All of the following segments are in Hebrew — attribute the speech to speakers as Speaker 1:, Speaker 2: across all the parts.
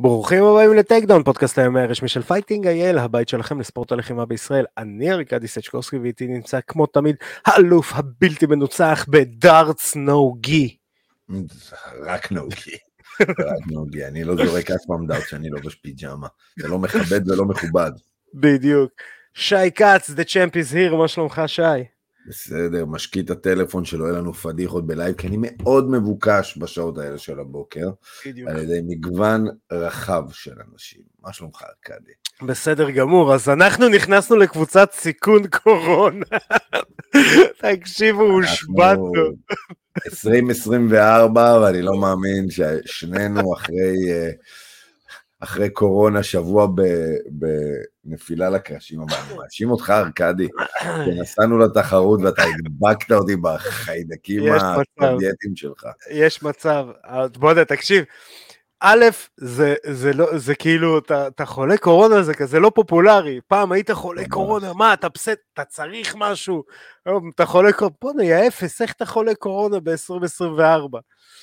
Speaker 1: ברוכים הבאים לטייקדאון, פודקאסט היומי הרשמי של Fighting IL, הבית שלכם לספורט הלחימה בישראל. אני ארקדי סצ'קוסקי ואיתי נמצא כמו תמיד האלוף הבלתי מנוצח ב darts no-gi.
Speaker 2: רק no-gi. רק no-gi, אני לא זורק אף פעם dart שאני לובש פיג'מה. זה לא מכבד ולא מכובד.
Speaker 1: בדיוק. שי כץ, The Champ is here, מה שלומך שי?
Speaker 2: בסדר, משקיט את הטלפון שלא יהיה לנו פדיחות בלייב, כי אני מאוד מבוקש בשעות האלה של הבוקר, בדיוק. על ידי מגוון רחב של אנשים. מה שלומך, ארכדי?
Speaker 1: בסדר גמור, אז אנחנו נכנסנו לקבוצת סיכון קורונה. תקשיבו, הושבענו.
Speaker 2: 2024, ואני לא מאמין ששנינו אחרי... אחרי קורונה, שבוע בנפילה לקרשים, אבל אני מאשים אותך, ארכדי, שנסענו לתחרות ואתה הדבקת אותי בחיידקים הסובייטיים שלך.
Speaker 1: יש מצב, בוא נדע, תקשיב, א', זה, זה, לא, זה כאילו, אתה, אתה חולה קורונה, זה כזה לא פופולרי. פעם היית חולה קורונה, מה, אתה בסדר, אתה צריך משהו. היום אתה חולה קורונה, בוא'נה, יא אפס, איך אתה חולה קורונה ב-2024?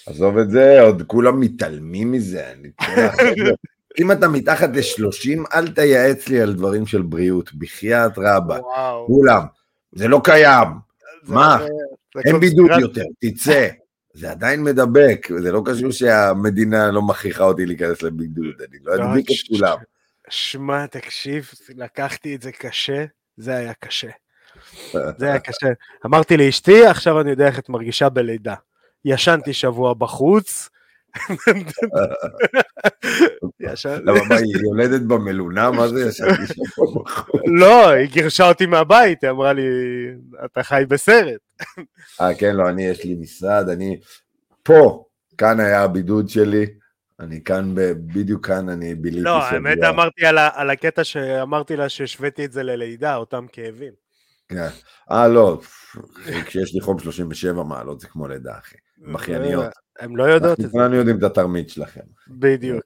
Speaker 2: עזוב את זה, עוד כולם מתעלמים מזה. אני אם אתה מתחת ל-30, אל תייעץ לי על דברים של בריאות, בחייאת רבה. כולם, זה לא קיים. מה? אין בידוד יותר, תצא. זה עדיין מדבק, זה לא קשור שהמדינה לא מכריחה אותי להיכנס לבידוד, אני לא אדביק את כולם.
Speaker 1: שמע, תקשיב, לקחתי את זה קשה, זה היה קשה. זה היה קשה. אמרתי לאשתי, עכשיו אני יודע איך את מרגישה בלידה. ישנתי שבוע בחוץ,
Speaker 2: למה מה, היא יולדת במלונה? מה זה ישבתי שם
Speaker 1: לא, היא גירשה אותי מהבית, היא אמרה לי, אתה חי בסרט.
Speaker 2: אה, כן, לא, אני, יש לי משרד, אני פה, כאן היה הבידוד שלי. אני כאן, בדיוק כאן אני ביליתי
Speaker 1: שבוע. לא, האמת אמרתי על הקטע שאמרתי לה שהשוויתי את זה ללידה, אותם כאבים.
Speaker 2: כן. אה, לא, כשיש לי חום 37 מעלות זה כמו לידה, אחי. בכייניות.
Speaker 1: הם לא יודעות את זה.
Speaker 2: כולנו יודעים את התרמית שלכם.
Speaker 1: בדיוק.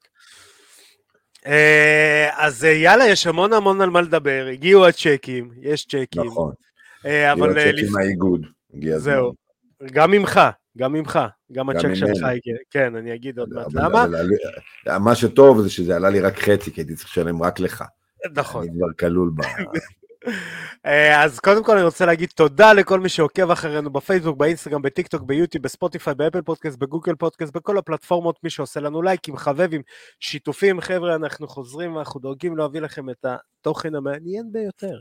Speaker 1: אה, אז אה, יאללה, יש המון המון על מה לדבר, הגיעו הצ'קים, יש צ'קים.
Speaker 2: נכון. אה, אבל... הגיעו הצ'קים מהאיגוד. זהו,
Speaker 1: גם ממך, גם ממך, גם הצ'ק שלך הגיע, כן, אני אגיד עוד מעט למה.
Speaker 2: מה שטוב זה שזה עלה לי רק חצי, כי הייתי צריך לשלם רק לך.
Speaker 1: נכון.
Speaker 2: אני כבר כלול ב...
Speaker 1: אה, אז קודם כל אני רוצה להגיד תודה לכל מי שעוקב אחרינו בפייסבוק, באינסטגרם, בטיק טוק, ביוטיוב, בספוטיפיי, באפל פודקאסט, בגוגל פודקאסט, בכל הפלטפורמות, מי שעושה לנו לייקים, חבבים, שיתופים, חבר'ה, אנחנו חוזרים ואנחנו דואגים להביא לכם את התוכן המעניין ביותר.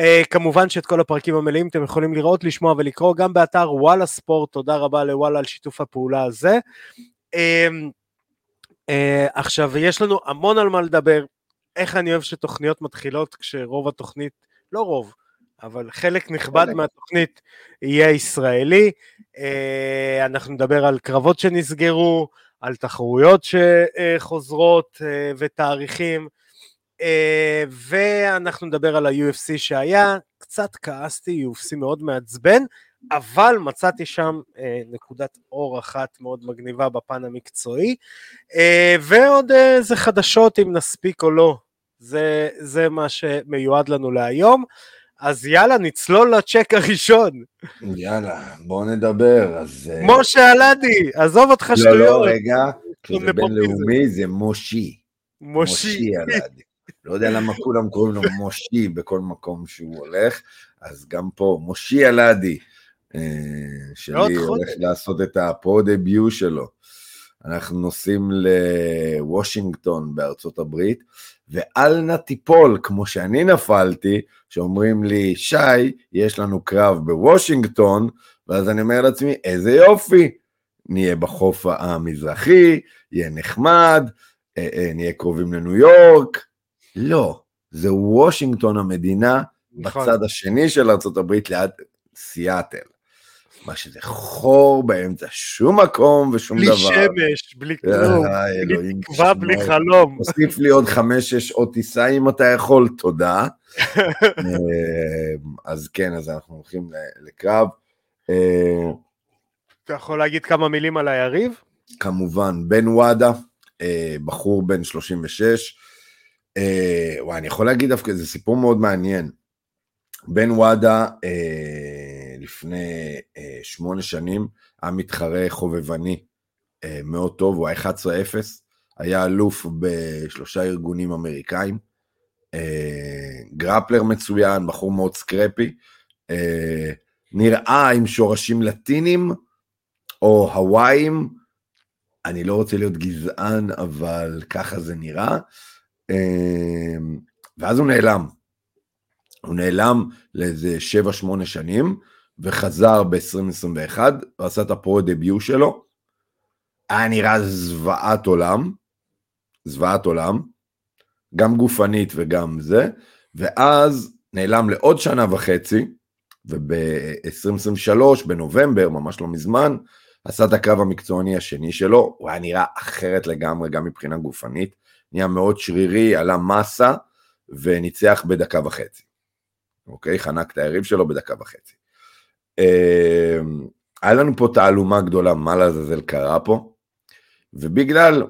Speaker 1: Uh, כמובן שאת כל הפרקים המלאים אתם יכולים לראות, לשמוע ולקרוא גם באתר וואלה ספורט, תודה רבה לוואלה על שיתוף הפעולה הזה. Uh, עכשיו, יש לנו המון על מה לדבר, איך אני אוהב שתוכניות מתחילות כשרוב התוכנית, לא רוב, אבל חלק נכבד מהתוכנית יהיה ישראלי. אה, אנחנו נדבר על קרבות שנסגרו, על תחרויות שחוזרות אה, ותאריכים, אה, ואנחנו נדבר על ה-UFC שהיה. קצת כעסתי, UFC מאוד מעצבן, אבל מצאתי שם אה, נקודת אור אחת מאוד מגניבה בפן המקצועי, אה, ועוד איזה חדשות אם נספיק או לא, זה, זה מה שמיועד לנו להיום. אז יאללה, נצלול לצ'ק הראשון.
Speaker 2: יאללה, בואו נדבר. אז...
Speaker 1: אה, משה אלעדי, עזוב אותך שטויות.
Speaker 2: לא, לא, רגע, כשזה בינלאומי זה מושי.
Speaker 1: מושי.
Speaker 2: אלעדי. לא יודע למה כולם קוראים לו מושי בכל מקום שהוא הולך, אז גם פה, מושי אלעדי. אה, שלי הולך לעשות את הפרו דביו שלו. אנחנו נוסעים לוושינגטון בארצות הברית, ואל נא תיפול כמו שאני נפלתי, שאומרים לי, שי, יש לנו קרב בוושינגטון, ואז אני אומר לעצמי, איזה יופי, נהיה בחוף המזרחי, יהיה נחמד, אה, אה, נהיה קרובים לניו יורק. לא, זה וושינגטון המדינה, נכון. בצד השני של ארה"ב ליד סיאטל. מה שזה חור באמצע שום מקום ושום
Speaker 1: בלי
Speaker 2: דבר.
Speaker 1: בלי שמש, בלי כלום, בלי תקווה, בלי חלום.
Speaker 2: תוסיף לי עוד חמש-שש שעות טיסה אם אתה יכול, תודה. אמ, אז כן, אז אנחנו הולכים לקרב.
Speaker 1: אמ, אתה יכול להגיד כמה מילים על היריב?
Speaker 2: כמובן, בן וואדה, אה, בחור בן 36. אה, וואי, אני יכול להגיד דווקא, זה סיפור מאוד מעניין. בן וואדה, אה, לפני אה, שמונה שנים, היה מתחרה חובבני אה, מאוד טוב, הוא היה 11-0, היה אלוף בשלושה ארגונים אמריקאים, אה, גרפלר מצוין, בחור מאוד סקרפי, אה, נראה עם שורשים לטינים או הוואים, אני לא רוצה להיות גזען, אבל ככה זה נראה. אה, ואז הוא נעלם. הוא נעלם לאיזה 7-8 שנים, וחזר ב-2021, הוא עשה את הפרו-דביוט שלו. היה נראה זוועת עולם, זוועת עולם, גם גופנית וגם זה, ואז נעלם לעוד שנה וחצי, וב-2023, בנובמבר, ממש לא מזמן, עשה את הקרב המקצועני השני שלו, הוא היה נראה אחרת לגמרי, גם מבחינה גופנית, נהיה מאוד שרירי, עלה מסה, וניצח בדקה וחצי. אוקיי? חנק את היריב שלו בדקה וחצי. אה, היה לנו פה תעלומה גדולה, מה לעזאזל קרה פה, ובגלל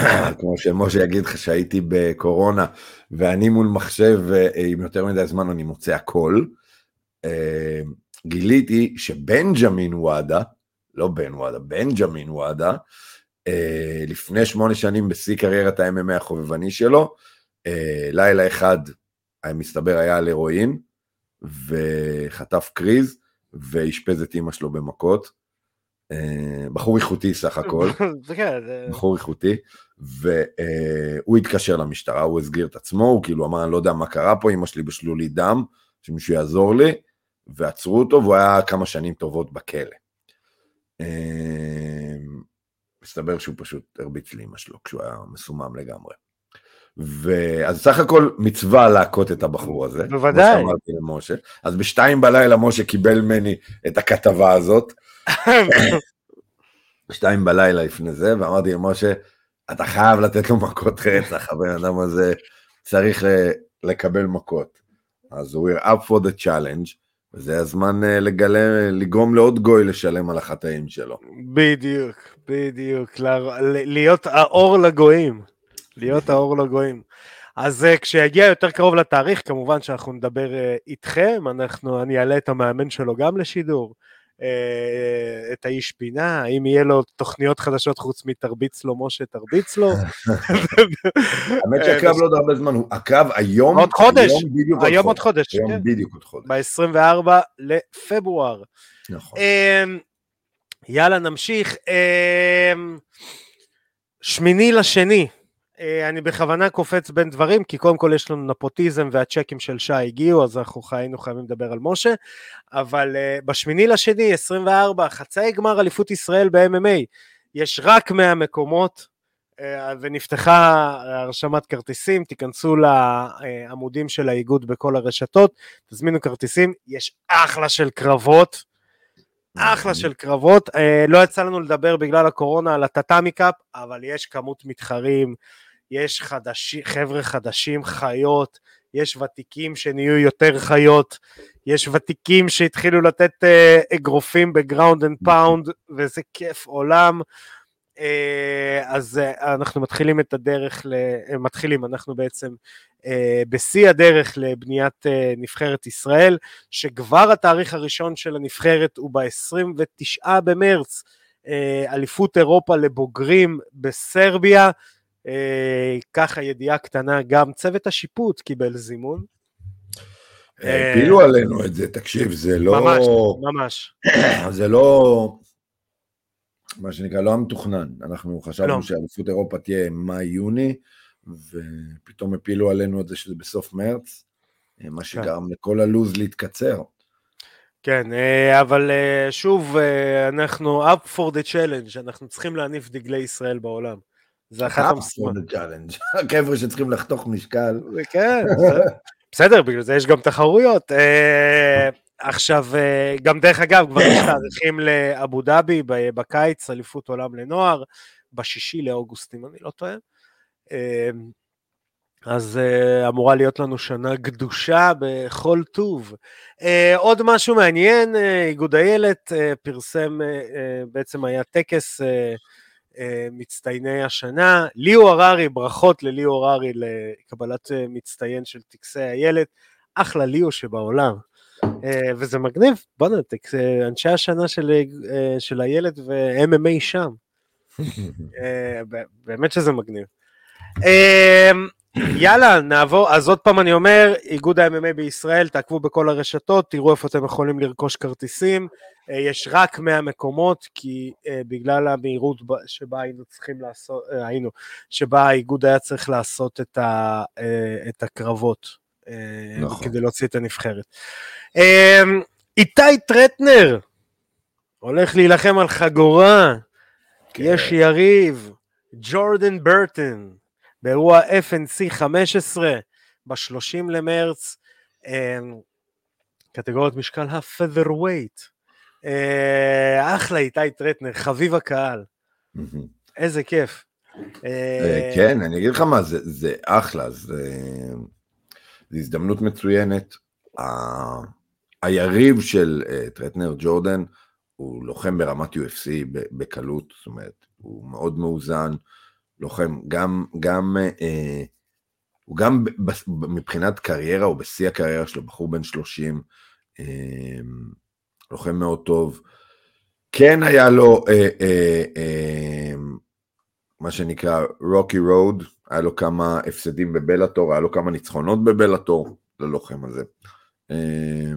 Speaker 2: כמו שמשה יגיד לך שהייתי בקורונה ואני מול מחשב אה, עם יותר מדי זמן אני מוצא הכל, אה, גיליתי שבנג'מין וואדה, לא בן וואדה, בנג'מין וואדה, לפני שמונה שנים בשיא קריירת ה-MMA החובבני שלו, לילה אחד, מסתבר היה על הירואין, וחטף קריז, ואשפז את אימא שלו במכות. בחור איכותי סך הכל, כן, בחור איכותי, והוא התקשר למשטרה, הוא הסגיר את עצמו, הוא כאילו אמר, אני לא יודע מה קרה פה, אמא שלי בשלולית דם, שמישהו יעזור לי, ועצרו אותו, והוא היה כמה שנים טובות בכלא. מסתבר שהוא פשוט הרביץ לאמא שלו כשהוא היה מסומם לגמרי. ואז סך הכל מצווה להכות את הבחור הזה.
Speaker 1: בוודאי. כמו
Speaker 2: שאמרתי למשה. אז בשתיים בלילה משה קיבל ממני את הכתבה הזאת. שתיים בלילה לפני זה, ואמרתי למשה, אתה חייב לתת לו מכות רצח, הבן אדם הזה צריך לקבל מכות. אז הוא we're up for the challenge, וזה הזמן אה, לגלה, לגרום לעוד גוי לשלם על החטאים שלו.
Speaker 1: בדיוק, בדיוק, להיות האור לגויים. להיות האור לגויים. אז uh, כשיגיע יותר קרוב לתאריך, כמובן שאנחנו נדבר uh, איתכם, אנחנו, אני אעלה את המאמן שלו גם לשידור. אה, את האיש פינה, האם יהיה לו תוכניות חדשות חוץ מתרביץ לו משה תרביץ לו.
Speaker 2: האמת שהקרב לא עוד הרבה זמן, הקרב היום,
Speaker 1: עוד חודש, היום עוד חודש,
Speaker 2: היום כן. בדיוק עוד חודש,
Speaker 1: ב-24 לפברואר. נכון. אמ, יאללה נמשיך, אמ, שמיני לשני, אה, אני בכוונה קופץ בין דברים, כי קודם כל יש לנו נפוטיזם והצ'קים של שי הגיעו, אז אנחנו היינו חייבים לדבר על משה, אבל uh, בשמיני לשני, 24, חצאי גמר אליפות ישראל ב-MMA, יש רק 100 מקומות, uh, ונפתחה הרשמת כרטיסים, תיכנסו לעמודים של האיגוד בכל הרשתות, תזמינו כרטיסים, יש אחלה של קרבות, אחלה של קרבות, לא יצא לנו לדבר בגלל הקורונה על ה Tatami Cup, אבל יש כמות מתחרים, יש חדשים, חבר'ה חדשים חיות, יש ותיקים שנהיו יותר חיות, יש ותיקים שהתחילו לתת אה, אגרופים ב ground and pound, וזה כיף עולם. אה, אז אה, אנחנו מתחילים את הדרך, ל... מתחילים, אנחנו בעצם uh, בשיא הדרך לבניית uh, נבחרת ישראל, שכבר התאריך הראשון של הנבחרת הוא ב-29 במרץ, אליפות אירופה לבוגרים בסרביה, ככה ידיעה קטנה, גם צוות השיפוט קיבל זימון.
Speaker 2: הפילו עלינו את זה, תקשיב, זה לא...
Speaker 1: ממש, ממש.
Speaker 2: זה לא... מה שנקרא, לא המתוכנן. אנחנו חשבנו לא. שאליפות אירופה תהיה מאי-יוני, ופתאום הפילו עלינו את זה שזה בסוף מרץ, אה, מה כן. שגרם לכל הלו"ז להתקצר.
Speaker 1: כן, אה, אבל שוב, אנחנו up for the challenge, אנחנו צריכים להניף דגלי ישראל בעולם.
Speaker 2: זה אחת המשימות. החבר'ה שצריכים לחתוך משקל.
Speaker 1: כן, בסדר, בגלל זה יש גם תחרויות. אה, עכשיו, אה, גם דרך אגב, כבר יש תאריכים לאבו דאבי בקיץ, אליפות עולם לנוער, בשישי לאוגוסט, אם אני לא טועה. אה, אז uh, אמורה להיות לנו שנה גדושה בכל טוב. Uh, עוד משהו מעניין, uh, איגוד איילת uh, פרסם, uh, uh, בעצם היה טקס uh, מצטייני השנה. ליאו הררי, ברכות לליאו הררי לקבלת אה, מצטיין של טקסי הילד. אחלה ליאו שבעולם. אה, וזה מגניב, בוא'נה, אנשי השנה של, של הילד ו-MMA שם. באמת שזה מגניב. אמ, יאללה, נעבור, אז עוד פעם אני אומר, איגוד ה-MMA בישראל, תעקבו בכל הרשתות, תראו איפה אתם יכולים לרכוש כרטיסים. אה, יש רק 100 מקומות, כי uh, בגלל המהירות שבה היינו צריכים לעשות, uh, היינו, שבה האיגוד היה צריך לעשות את, ה, את הקרבות, נכון. כדי להוציא את הנבחרת. Uh, איתי טרטנר הולך להילחם על חגורה, כן. יש יריב, ג'ורדן ברטון, באירוע FNC 15 ב-30 למרץ, קטגוריית משקל ה-featherweight. אה, אחלה איתי טרטנר, חביב הקהל. איזה כיף.
Speaker 2: אה, כן, אני אגיד לך מה, זה אחלה, זה הזדמנות מצוינת. היריב של אה, טרטנר ג'ורדן הוא לוחם ברמת UFC בקלות, זאת אומרת, הוא מאוד מאוזן, לוחם, גם, גם, אה, הוא גם מבחינת קריירה, הוא בשיא הקריירה שלו, בחור בן 30, אה, לוחם מאוד טוב. כן היה לו אה, אה, אה, מה שנקרא רוקי רוד, היה לו כמה הפסדים בבלאטור, היה לו כמה ניצחונות בבלאטור ללוחם הזה. אה,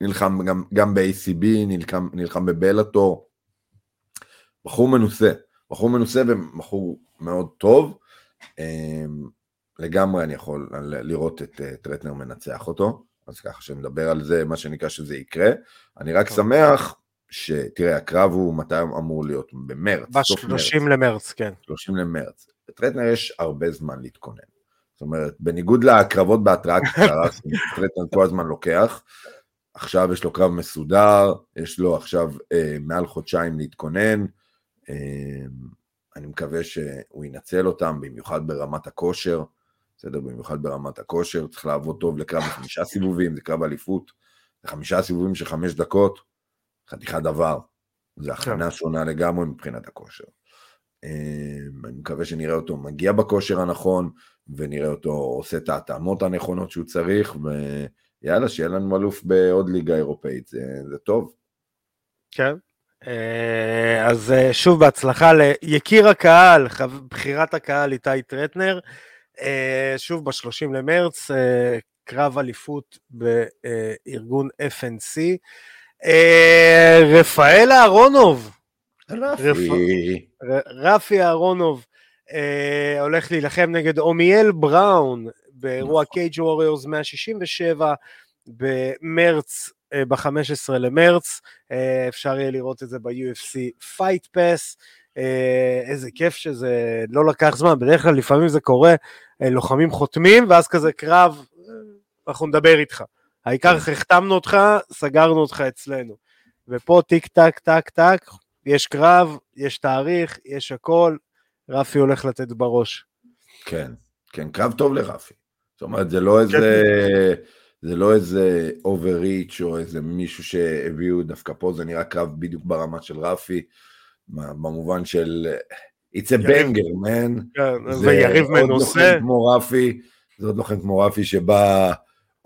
Speaker 2: נלחם גם, גם ב-ACB, נלחם, נלחם בבלאטור. בחור מנוסה, בחור מנוסה ובחור מאוד טוב. אמ, לגמרי אני יכול לראות את אה, טרטנר מנצח אותו, אז ככה שנדבר על זה, מה שנקרא שזה יקרה. אני רק שמח שתראה, הקרב הוא מתי אמור להיות? במרץ.
Speaker 1: ב-30 למרץ, כן.
Speaker 2: 30 למרץ. לטרטנר יש הרבה זמן להתכונן. זאת אומרת, בניגוד לקרבות בהתראה קצרה, טרטנר כל הזמן לוקח, עכשיו יש לו קרב מסודר, יש לו עכשיו אה, מעל חודשיים להתכונן, אני מקווה שהוא ינצל אותם, במיוחד ברמת הכושר, בסדר? במיוחד ברמת הכושר, צריך לעבוד טוב לקרב בחמישה סיבובים, זה קרב אליפות, זה חמישה סיבובים של חמש דקות, חתיכת דבר, זה הכנה כן. שונה לגמרי מבחינת הכושר. אה, אני מקווה שנראה אותו מגיע בכושר הנכון, ונראה אותו עושה את ההתאמות הנכונות שהוא צריך, ו... יאללה, שיהיה לנו אלוף בעוד ליגה אירופאית, זה, זה טוב.
Speaker 1: כן. אה, אז אה, שוב בהצלחה ליקיר הקהל, בחירת הקהל איתי טרטנר, אה, שוב ב-30 למרץ, קרב אליפות בארגון FNC. רפאל אהרונוב, רפי, רפי אהרונוב, הולך להילחם נגד עמיאל בראון, באירוע קייג'. ווריורס 167 במרץ, ב-15 למרץ, אה, אפשר יהיה לראות את זה ב-UFC Fight Pass, אה, איזה כיף שזה לא לקח זמן, בדרך כלל לפעמים זה קורה, לוחמים חותמים, ואז כזה קרב, אנחנו נדבר איתך. העיקר כן. החתמנו אותך, סגרנו אותך אצלנו. ופה טיק טק טק טק, יש קרב, יש תאריך, יש הכל, רפי הולך לתת בראש.
Speaker 2: כן, כן, קרב טוב לרפי. זאת אומרת, זה לא איזה, זה לא איזה overreach או איזה מישהו שהביאו דווקא פה, זה נראה קרב בדיוק ברמה של רפי, במובן של it's a banger, man.
Speaker 1: כן, זה יריב מנוסה. זה עוד לוחם
Speaker 2: כמו רפי, זה עוד לוחם כמו רפי שבא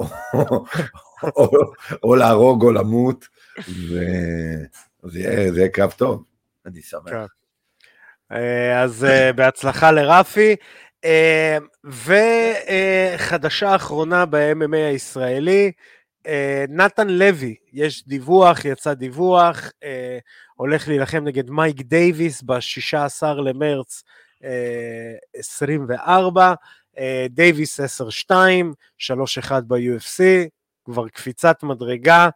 Speaker 2: או להרוג או למות, וזה יהיה קרב טוב, אני שמח. כן.
Speaker 1: אה, אז אה, בהצלחה לרפי. אמ, וחדשה אחרונה ב-MMA הישראלי, אה, נתן לוי, יש דיווח, יצא דיווח, אה, הולך להילחם נגד מייק דייוויס ב-16 למרץ 24, אה, דייוויס 10-2, 3-1 ב-UFC, כבר קפיצת מדרגה,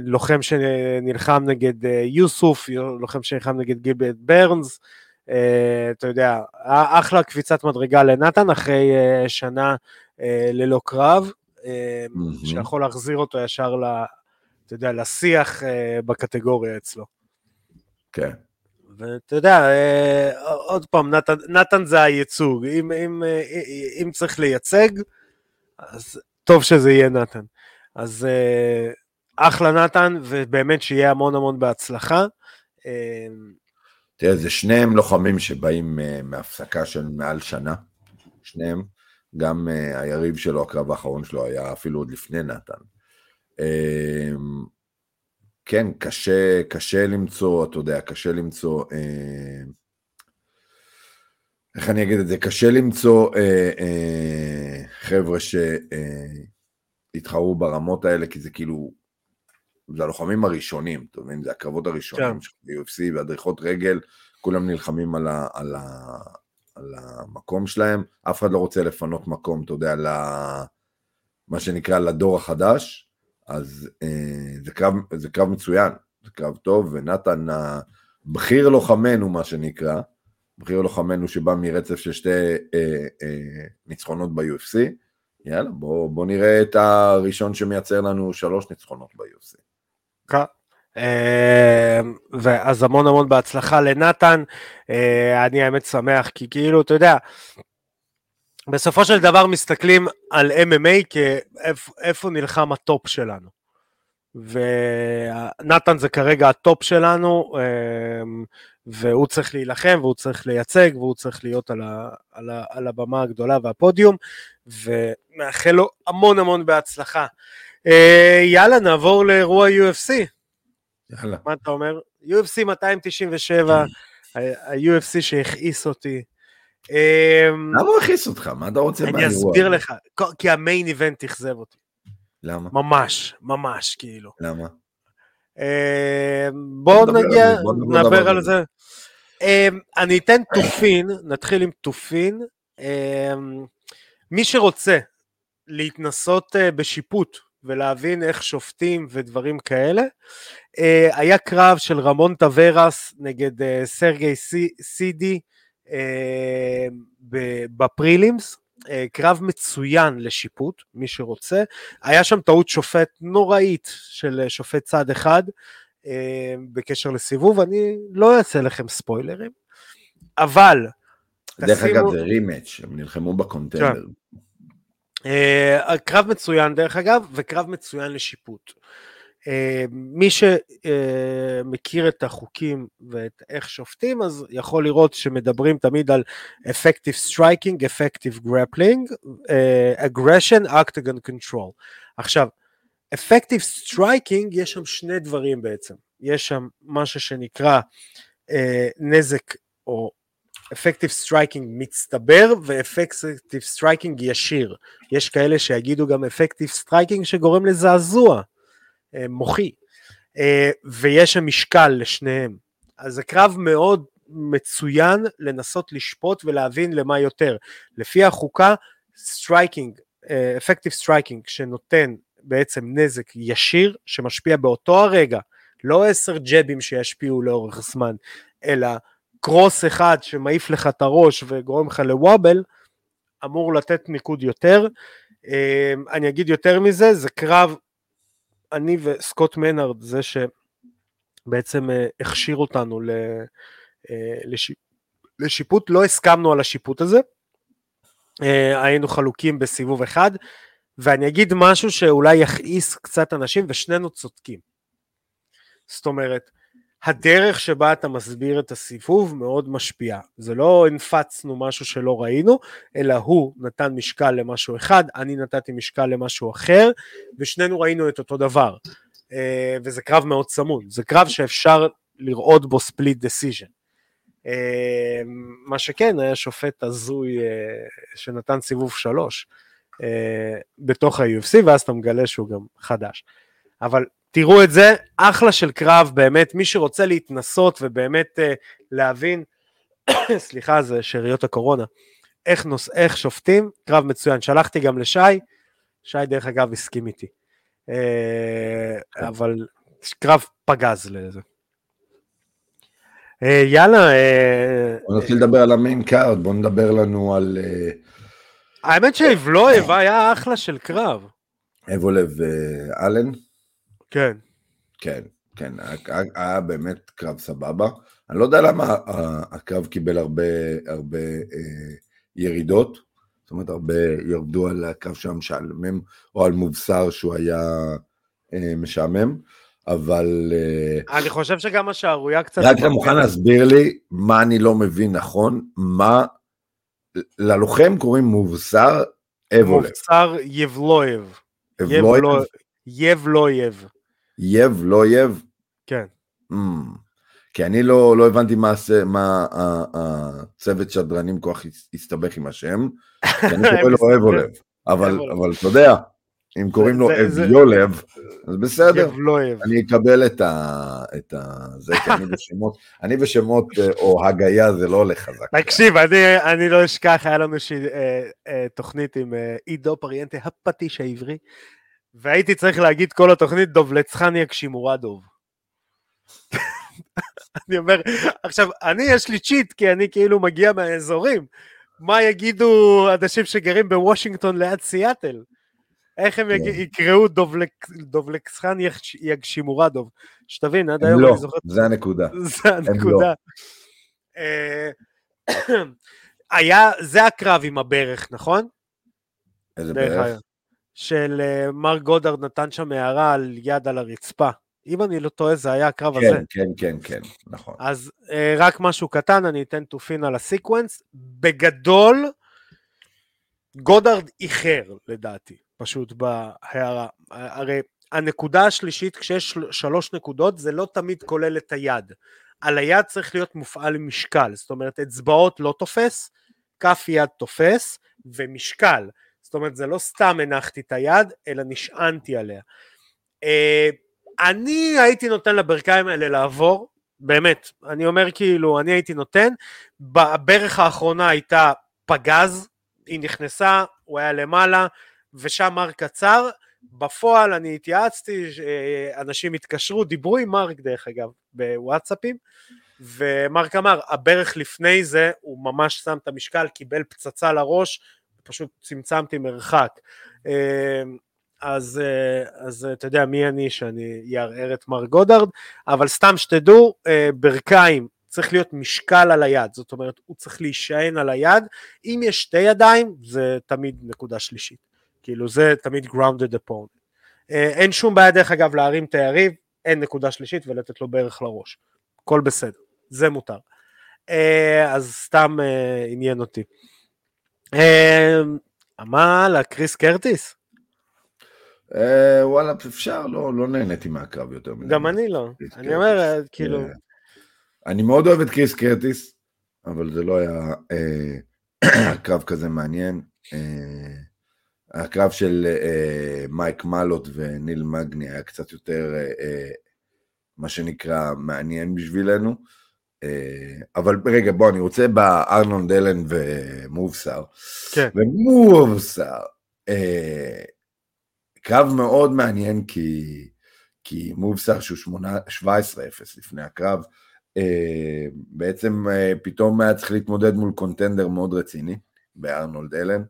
Speaker 1: לוחם שנלחם נגד יוסוף, לוחם שנלחם נגד גילברט ברנס, אתה יודע, אחלה קפיצת מדרגה לנתן אחרי אה, שנה אה, ללא קרב, שיכול להחזיר אותו ישר ל... אתה יודע, לשיח בקטגוריה אצלו.
Speaker 2: כן.
Speaker 1: ואתה יודע, עוד פעם, נתן, נתן זה הייצוג. אם, אם, אם צריך לייצג, אז טוב שזה יהיה נתן. אז אחלה נתן, ובאמת שיהיה המון המון בהצלחה.
Speaker 2: תראה, זה שניהם לוחמים שבאים uh, מהפסקה של מעל שנה, שניהם. גם uh, היריב שלו, הקרב האחרון שלו היה אפילו עוד לפני נתן. Uh, כן, קשה, קשה למצוא, אתה יודע, קשה למצוא uh, איך אני אגיד את זה? קשה למצוא אה, אה, חבר'ה שהתחרו אה, ברמות האלה, כי זה כאילו, זה הלוחמים הראשונים, אתה מבין? זה הקרבות הראשונים כן. של UFC והדריכות רגל, כולם נלחמים על, ה, על, ה, על המקום שלהם, אף אחד לא רוצה לפנות מקום, אתה יודע, מה שנקרא לדור החדש, אז אה, זה, קרב, זה קרב מצוין, זה קרב טוב, ונתן, הבכיר לוחמנו, מה שנקרא, בכיר לוחמנו שבא מרצף של שתי אה, אה, ניצחונות ב-UFC, יאללה, בוא, בוא נראה את הראשון שמייצר לנו שלוש ניצחונות ב-UFC.
Speaker 1: כן. ואז המון המון בהצלחה לנתן, אה, אני האמת שמח, כי כאילו, אתה יודע, בסופו של דבר מסתכלים על MMA כאיפה נלחם הטופ שלנו. ונתן זה כרגע הטופ שלנו, אמ, והוא צריך להילחם, והוא צריך לייצג, והוא צריך להיות על, ה, על, ה, על הבמה הגדולה והפודיום, ומאחל לו המון המון בהצלחה. אה, יאללה, נעבור לאירוע UFC.
Speaker 2: יאללה.
Speaker 1: מה אתה אומר? UFC 297, ה-UFC שהכעיס אותי.
Speaker 2: אמ, למה הוא הכעיס אותך? מה אתה רוצה
Speaker 1: מהאירוע? אני אסביר לך, כי המיין איבנט אכזב אותי.
Speaker 2: למה?
Speaker 1: ממש, ממש, כאילו.
Speaker 2: למה?
Speaker 1: אמ, בואו נגיע, נדבר על זה. אני אתן תופין, נתחיל עם תופין. מי שרוצה להתנסות אה, בשיפוט ולהבין איך שופטים ודברים כאלה, אה, היה קרב של רמון טוורס נגד אה, סרגי סידי בפרילימס, אה, קרב מצוין לשיפוט, מי שרוצה. היה שם טעות שופט נוראית של שופט צד אחד אה, בקשר לסיבוב, אני לא אעשה לכם ספוילרים, אבל...
Speaker 2: דרך תשימו... אגב זה רימץ', הם נלחמו בקונטנדר.
Speaker 1: Uh, קרב מצוין דרך אגב, וקרב מצוין לשיפוט. אה, מי שמכיר את החוקים ואת איך שופטים, אז יכול לראות שמדברים תמיד על effective striking, effective grappling, uh, aggression, octagon control. עכשיו, effective striking, יש שם שני דברים בעצם. יש שם משהו שנקרא אה, נזק או effective striking מצטבר ו-effective striking ישיר. יש כאלה שיגידו גם effective striking שגורם לזעזוע. אה, מוחי, אה, ויש שם משקל לשניהם. אז זה קרב מאוד מצוין לנסות לשפוט ולהבין למה יותר. לפי החוקה, striking, effective striking שנותן בעצם נזק ישיר שמשפיע באותו הרגע, לא עשר ג'בים שישפיעו לאורך זמן, אלא קרוס אחד שמעיף לך את הראש וגורם לך לוובל, אמור לתת ניקוד יותר. אה, אני אגיד יותר מזה, זה קרב אני וסקוט מנארד זה שבעצם אה, הכשיר אותנו אה, לשיפוט, לא הסכמנו על השיפוט הזה, אה, היינו חלוקים בסיבוב אחד, ואני אגיד משהו שאולי יכעיס קצת אנשים, ושנינו צודקים. זאת אומרת, הדרך שבה אתה מסביר את הסיבוב מאוד משפיעה. זה לא המצאנו משהו שלא ראינו, אלא הוא נתן משקל למשהו אחד, אני נתתי משקל למשהו אחר, ושנינו ראינו את אותו דבר. אה, וזה קרב מאוד צמוד, זה קרב שאפשר לראות בו split decision. אה, מה שכן, היה שופט הזוי אה, שנתן סיבוב שלוש בתוך ה-UFC, ואז אתה מגלה שהוא גם חדש. אבל תראו את זה, אחלה של קרב, באמת, מי שרוצה להתנסות ובאמת uh, להבין, סליחה, זה שאריות הקורונה, איך, נוס, איך שופטים, קרב מצוין. שלחתי גם לשי, שי דרך אגב הסכים איתי. Uh, אבל קרב פגז לזה. Uh, יאללה. אה,
Speaker 2: בוא נתחיל לדבר על ה main card, בוא נדבר לנו על... אה...
Speaker 1: האמת שאבלויב היה אחלה של קרב.
Speaker 2: אבלויב ואלן?
Speaker 1: כן.
Speaker 2: כן, כן, היה, היה באמת קרב סבבה. אני לא יודע למה הקרב קיבל הרבה, הרבה אה, ירידות, זאת אומרת הרבה ירדו על הקרב שם משעמם, או על מובסר שהוא היה אה, משעמם, אבל...
Speaker 1: אה, אני חושב שגם השערורייה קצת...
Speaker 2: רק אתה מוכן להסביר לי מה אני לא מבין נכון, מה... ללוחם קוראים מובסר
Speaker 1: אבולב. מובסר יבלויב. יבלויב. יבלויב.
Speaker 2: יב, לא יב?
Speaker 1: כן. Mm.
Speaker 2: כי אני לא, לא הבנתי מה, מה הצוות שדרנים כוח הסתבך עם השם, כי אני קורא לו אוהב אולב, אבל, אבל אתה יודע, אם קוראים לו אביולב, אז בסדר, אני אקבל את ה... את ה... זה, כי אני בשמות, אני בשמות אה, או הגיה זה לא הולך חזק.
Speaker 1: תקשיב, אני, אני לא אשכח, היה לנו ש... אה, אה, תוכנית עם עידו פריאנטה, הפטיש העברי, והייתי צריך להגיד כל התוכנית דובלצחניה כשימורדוב. אני אומר, עכשיו, אני יש לי צ'יט, כי אני כאילו מגיע מהאזורים. מה יגידו אנשים שגרים בוושינגטון ליד סיאטל? איך הם כן. יקראו דובלקסחן יגשימורדוב? שתבין, עד היום
Speaker 2: לא, אני זוכר... זה הנקודה.
Speaker 1: זה לא. הנקודה. אה, היה, זה הקרב עם הברך, נכון?
Speaker 2: איזה ברך?
Speaker 1: של אה, מר גודרד נתן שם הערה על יד על הרצפה. אם אני לא טועה, זה היה הקרב
Speaker 2: כן,
Speaker 1: הזה.
Speaker 2: כן, כן, כן, נכון.
Speaker 1: אז אה, רק משהו קטן, אני אתן תופין על הסיקוונס. בגדול, גודרד איחר, לדעתי, פשוט בהערה. הרי הנקודה השלישית, כשיש שלוש נקודות, זה לא תמיד כולל את היד. על היד צריך להיות מופעל משקל, זאת אומרת, אצבעות לא תופס, כף יד תופס, ומשקל. זאת אומרת, זה לא סתם הנחתי את היד, אלא נשענתי עליה. אה, אני הייתי נותן לברכיים האלה לעבור, באמת, אני אומר כאילו, אני הייתי נותן, בברך האחרונה הייתה פגז, היא נכנסה, הוא היה למעלה, ושם מרק קצר, בפועל אני התייעצתי, אנשים התקשרו, דיברו עם מרק דרך אגב, בוואטסאפים, ומרק אמר, הברך לפני זה, הוא ממש שם את המשקל, קיבל פצצה לראש, פשוט צמצמתי מרחק. אז, אה, אז אתה יודע מי אני שאני אערער את מר גודארד, אבל סתם שתדעו, אה, ברכיים צריך להיות משקל על היד, זאת אומרת הוא צריך להישען על היד, אם יש שתי ידיים זה תמיד נקודה שלישית, כאילו זה תמיד grounded. אה, אין שום בעיה דרך אגב להרים את היריב, אין נקודה שלישית ולתת לו בערך לראש, הכל בסדר, זה מותר. אז סתם עניין אותי. מה על הקריס קרטיס?
Speaker 2: אה, וואלה, אפשר, לא, לא נהניתי מהקרב יותר
Speaker 1: מדי. גם אני לא. אני אומר, אה, כאילו... אה,
Speaker 2: אני מאוד אוהב את קריס קרטיס, אבל זה לא היה קרב כזה מעניין. הקרב של מייק מלוט וניל מגני היה קצת יותר, מה שנקרא, מעניין בשבילנו. אבל רגע, בוא, אני רוצה בארנון דלן ומובסר.
Speaker 1: כן.
Speaker 2: ומובסר, קרב מאוד מעניין כי, כי מובסר שהוא 17-0 לפני הקרב, אה, בעצם אה, פתאום היה צריך להתמודד מול קונטנדר מאוד רציני בארנולד אלן,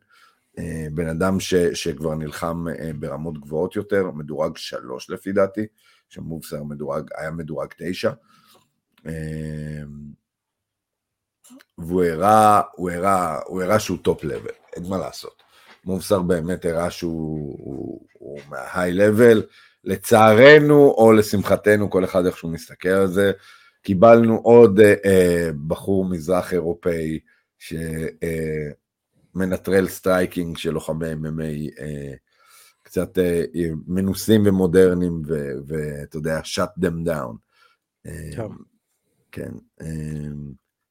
Speaker 2: אה, בן אדם ש, שכבר נלחם ברמות גבוהות יותר, מדורג שלוש לפי דעתי, שמובסר מדורג, היה מדורג תשע. והוא הראה, הוא הראה, הוא הראה שהוא top level, אין מה לעשות. מובסר באמת הראה שהוא הוא, הוא מה high level, לצערנו או לשמחתנו, כל אחד איך שהוא מסתכל על זה, קיבלנו עוד אה, אה, בחור מזרח אירופאי שמנטרל אה, striking של לוחמי MMA, אה, קצת אה, מנוסים ומודרניים, ואתה יודע, shut them down. אה, כן, אה,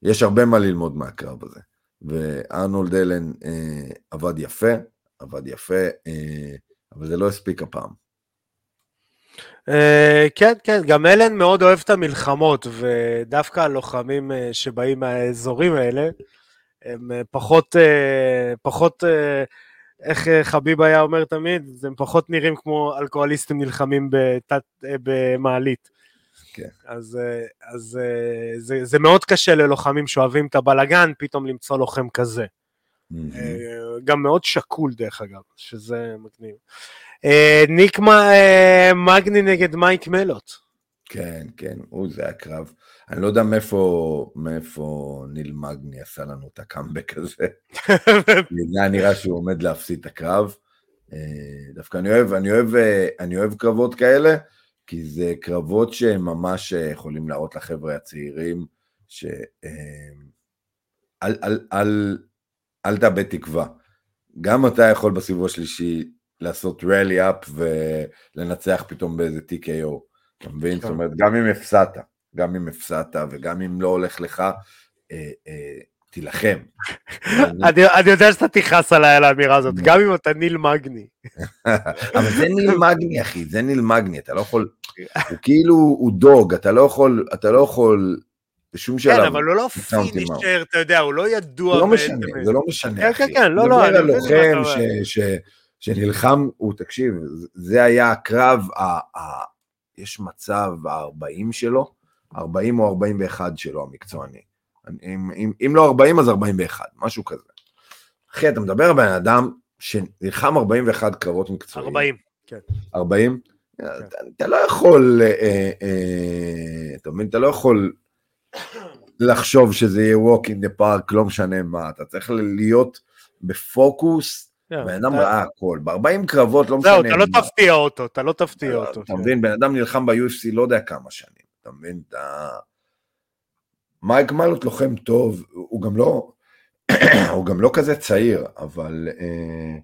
Speaker 2: יש הרבה מה ללמוד מהקרב הזה. וארנולד אלן אה, עבד יפה, עבד יפה, אה, אבל זה לא הספיק הפעם.
Speaker 1: Uh, כן, כן, גם אלן מאוד אוהב את המלחמות, ודווקא הלוחמים שבאים מהאזורים האלה, הם פחות, פחות, איך חביב היה אומר תמיד, הם פחות נראים כמו אלכוהוליסטים נלחמים בתת, במעלית.
Speaker 2: כן.
Speaker 1: אז, אה, אז אה, זה, זה מאוד קשה ללוחמים שאוהבים את הבלגן, פתאום למצוא לוחם כזה. Mm-hmm. גם מאוד שקול דרך אגב, שזה מגניב. ניק מגני נגד מייק מלוט.
Speaker 2: כן, כן, הוא זה הקרב. אני לא יודע מאיפה, מאיפה ניל מגני עשה לנו את הקאמבק הזה. זה היה נראה שהוא עומד להפסיד את הקרב. דווקא אני אוהב, אני אוהב, אני אוהב קרבות כאלה, כי זה קרבות שהם ממש אה, יכולים להראות לחבר'ה הצעירים, שאל אל, אל, אל, אל תאבד תקווה. גם אתה יכול בסיבוב השלישי לעשות רלי אפ ולנצח פתאום באיזה TKO, אתה מבין? זאת כן. אומרת, גם אם הפסדת, גם אם הפסדת וגם אם לא הולך לך, אה, אה, תילחם.
Speaker 1: אני יודע שאתה תכעס עליי על האמירה הזאת, גם אם אתה ניל מגני.
Speaker 2: אבל זה ניל מגני, אחי, זה ניל מגני, אתה לא יכול, הוא כאילו, הוא דוג, אתה לא יכול, אתה לא יכול, בשום שלב.
Speaker 1: כן, אבל הוא לא פינישר, אתה יודע, הוא לא ידוע.
Speaker 2: זה לא משנה, זה לא משנה,
Speaker 1: אחי. כן, כן, לא, לא.
Speaker 2: אני מדבר על לוחם שנלחם, הוא, תקשיב, זה היה הקרב, יש מצב, ה-40 שלו, 40 או 41 שלו המקצועני. אם, אם, אם לא 40 אז 41, משהו כזה. אחי, אתה מדבר על בן אדם שנלחם 41 קרבות מקצועיים.
Speaker 1: 40, כן.
Speaker 2: 40? כן. אתה, אתה לא יכול, אה, אה, אתה מבין? אתה לא יכול לחשוב שזה יהיה walk in the park, לא משנה מה, אתה צריך להיות בפוקוס, כן, בן אדם ראה הכל, ב-40 קרבות לא משנה.
Speaker 1: זהו, אתה לא תפתיע אותו, אתה לא תפתיע אותו.
Speaker 2: אתה מבין, בן אדם נלחם ב-UFC לא יודע כמה שנים, אתה מבין? אתה... מייק מלוט לוחם טוב, הוא גם לא, הוא גם לא כזה צעיר, אבל, אה,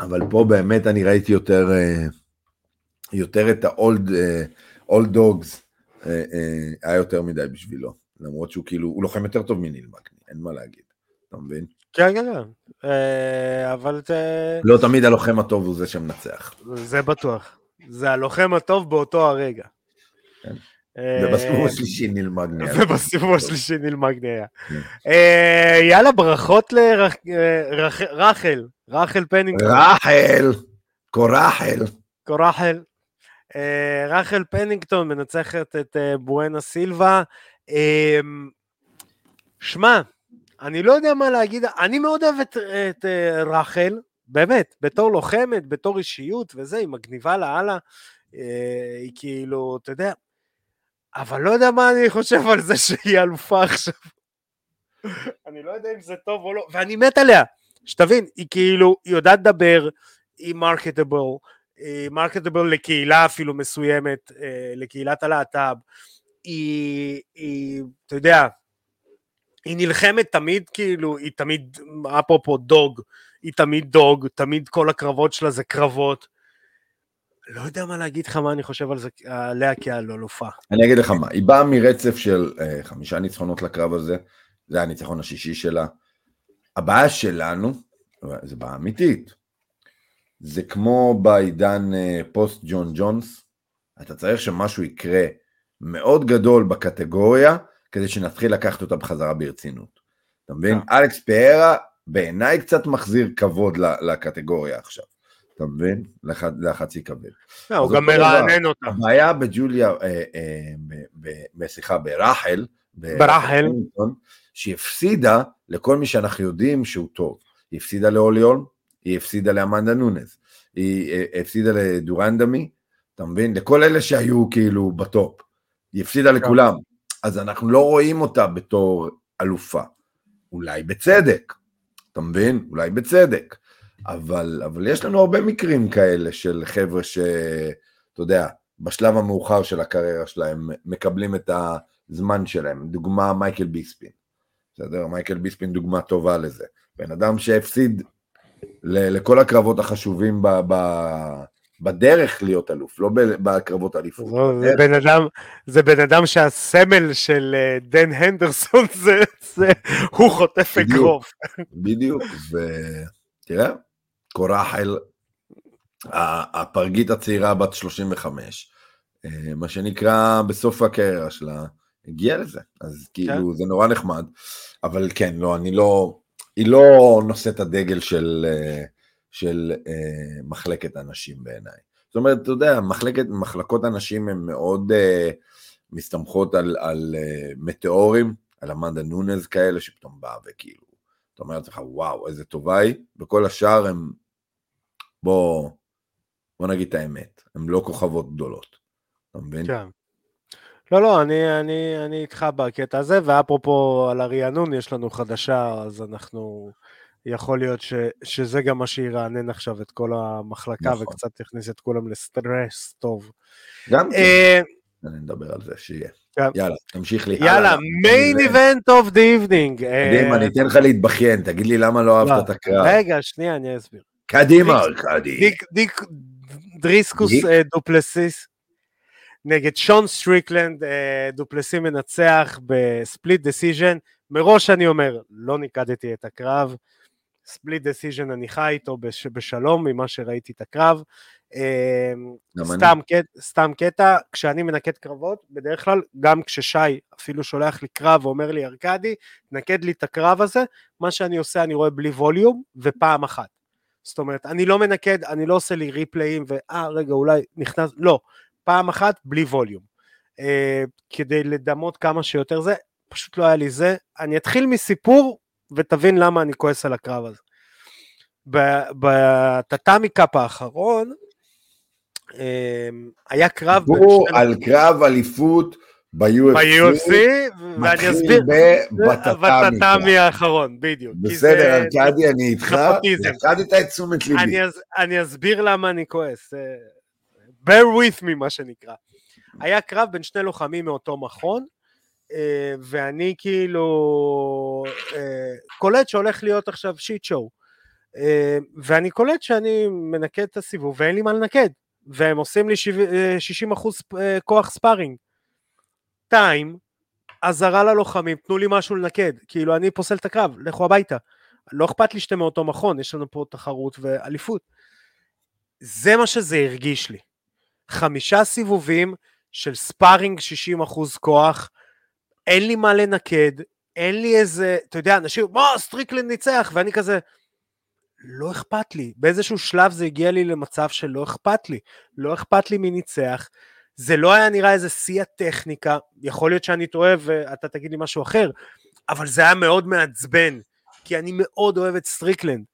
Speaker 2: אבל פה באמת אני ראיתי יותר, אה, יותר את האולד, אולד דוגס, היה יותר מדי בשבילו, למרות שהוא כאילו, הוא לוחם יותר טוב מניל מקני, אין מה להגיד, אתה מבין?
Speaker 1: כן, כן, כן, אה, אבל זה...
Speaker 2: לא תמיד הלוחם הטוב הוא זה שמנצח.
Speaker 1: זה בטוח, זה הלוחם הטוב באותו הרגע.
Speaker 2: כן. ובסיבוב השלישי ניל מגני
Speaker 1: היה. ובסיבוב השלישי ניל מגני היה. יאללה, ברכות לרחל, רחל פנינגטון.
Speaker 2: רחל, קורחל.
Speaker 1: קורחל. רחל פנינגטון מנצחת את בואנה סילבה. שמע, אני לא יודע מה להגיד, אני מאוד אוהב את, את רחל, באמת, בתור לוחמת, בתור אישיות וזה, היא מגניבה לאללה. היא כאילו, אתה יודע, אבל לא יודע מה אני חושב על זה שהיא אלופה עכשיו. אני לא יודע אם זה טוב או לא, ואני מת עליה. שתבין, היא כאילו, היא יודעת לדבר, היא מרקטבל, היא מרקטבל לקהילה אפילו מסוימת, אה, לקהילת הלהט"ב. היא, היא, אתה יודע, היא נלחמת תמיד כאילו, היא תמיד, אפרופו דוג, היא תמיד דוג, תמיד כל הקרבות שלה זה קרבות. לא יודע מה להגיד לך מה אני חושב על זה, עליה כעל אלופה.
Speaker 2: אני אגיד לך מה, היא באה מרצף של uh, חמישה ניצחונות לקרב הזה, זה הניצחון השישי שלה. הבעיה שלנו, זו בעיה אמיתית, זה כמו בעידן uh, פוסט ג'ון ג'ונס, אתה צריך שמשהו יקרה מאוד גדול בקטגוריה, כדי שנתחיל לקחת אותה בחזרה ברצינות. אתה מבין? Yeah. אלכס פארה בעיניי קצת מחזיר כבוד לקטגוריה עכשיו. אתה מבין? לחצי כבד.
Speaker 1: לא, הוא גם מרענן אותה.
Speaker 2: הבעיה בג'וליה, אה, אה, סליחה, ברחל,
Speaker 1: ברחל,
Speaker 2: שהיא הפסידה לכל מי שאנחנו יודעים שהוא טוב. היא הפסידה לאוליון, היא הפסידה לאמנדה נונז, היא אה, הפסידה לדורנדמי, אתה מבין? לכל אלה שהיו כאילו בטופ. היא הפסידה כן. לכולם. אז אנחנו לא רואים אותה בתור אלופה. אולי בצדק, אתה מבין? אולי בצדק. אבל, אבל יש לנו הרבה מקרים כאלה של חבר'ה שאתה יודע, בשלב המאוחר של הקריירה שלהם מקבלים את הזמן שלהם. דוגמה מייקל ביספין. בסדר? מייקל ביספין דוגמה טובה לזה. בן אדם שהפסיד לכל הקרבות החשובים ב, ב, בדרך להיות אלוף, לא בקרבות אליפות.
Speaker 1: לא, זה, בן אדם, זה בן אדם שהסמל של אה, דן הנדרסון זה, זה הוא חוטף אגרוף.
Speaker 2: בדיוק, ותראה, קורחל, הפרגית הצעירה בת 35, אה, מה שנקרא בסוף הקריירה שלה, הגיעה לזה, אז כאילו כן. זה נורא נחמד, אבל כן, לא, אני לא, היא לא נושאת הדגל של, אה, של אה, מחלקת הנשים בעיניי. זאת אומרת, אתה יודע, מחלקת, מחלקות הנשים הן מאוד אה, מסתמכות על, על אה, מטאורים, על אמנדה נונז כאלה, שפתאום באה וכאילו, אתה אומר לעצמך, וואו, איזה טובה היא, וכל השאר הם בוא, בוא נגיד את האמת, הן לא כוכבות גדולות, אתה מבין?
Speaker 1: כן. לא, לא, אני, אני, אני איתך בקטע הזה, ואפרופו על הרענון, יש לנו חדשה, אז אנחנו, יכול להיות ש, שזה גם מה שירענן עכשיו את כל המחלקה, נכון. וקצת יכניס את כולם לסטרס טוב.
Speaker 2: גם כן, אני מדבר על זה, שיהיה. כן. יאללה, תמשיך לי.
Speaker 1: יאללה, מיין איבנט אוף דה איבנינג.
Speaker 2: קדימה, אני אתן לך להתבכיין, תגיד לי למה לא אהבת לא, את הקרב.
Speaker 1: רגע, שנייה, אני אסביר.
Speaker 2: קדימה, ארכדי.
Speaker 1: דריסקוס אה, דופלסיס. נגד שון סטריקלנד, אה, דופלסי מנצח ב split decision. מראש אני אומר, לא ניקדתי את הקרב. split decision אני חי איתו בש, בשלום ממה שראיתי את הקרב. אה, סתם, קט, סתם קטע, כשאני מנקד קרבות, בדרך כלל, גם כששי אפילו שולח לי קרב ואומר לי, ארכדי, נקד לי את הקרב הזה, מה שאני עושה, אני רואה בלי volume, ופעם אחת. זאת אומרת, אני לא מנקד, אני לא עושה לי ריפליים, ואה, רגע, אולי נכנס, לא, פעם אחת בלי ווליום. אה, כדי לדמות כמה שיותר זה, פשוט לא היה לי זה. אני אתחיל מסיפור, ותבין למה אני כועס על הקרב הזה. בטאטאמי קאפ האחרון, אה, היה קרב...
Speaker 2: סיפור על קרב אליפות ב-UFC,
Speaker 1: ב-UFC, ואני אסביר, בטאטאמי האחרון, בדיוק.
Speaker 2: בסדר, ארכדי, אני איתך, הפחדת את תשומת ליבי.
Speaker 1: אני אסביר למה אני כועס, אה, bear with me מה שנקרא. היה קרב בין שני לוחמים מאותו מכון, אה, ואני כאילו אה, קולט שהולך להיות עכשיו שיט שואו. ואני קולט שאני מנקד את הסיבוב ואין לי מה לנקד, והם עושים לי 60% כוח sparring. שתיים, אזהרה ללוחמים, תנו לי משהו לנקד, כאילו אני פוסל את הקרב, לכו הביתה. לא אכפת לי שאתם מאותו מכון, יש לנו פה תחרות ואליפות. זה מה שזה הרגיש לי. חמישה סיבובים של sparring 60% כוח, אין לי מה לנקד, אין לי איזה, אתה יודע, אנשים, מה, סטריקלנד ניצח, ואני כזה, לא אכפת לי. באיזשהו שלב זה הגיע לי למצב שלא אכפת לי. לא אכפת לי מי ניצח, זה לא היה נראה איזה שיא הטכניקה, יכול להיות שאני טועה ואתה תגיד לי משהו אחר, אבל זה היה מאוד מעצבן, כי אני מאוד אוהב את סטריקלנד,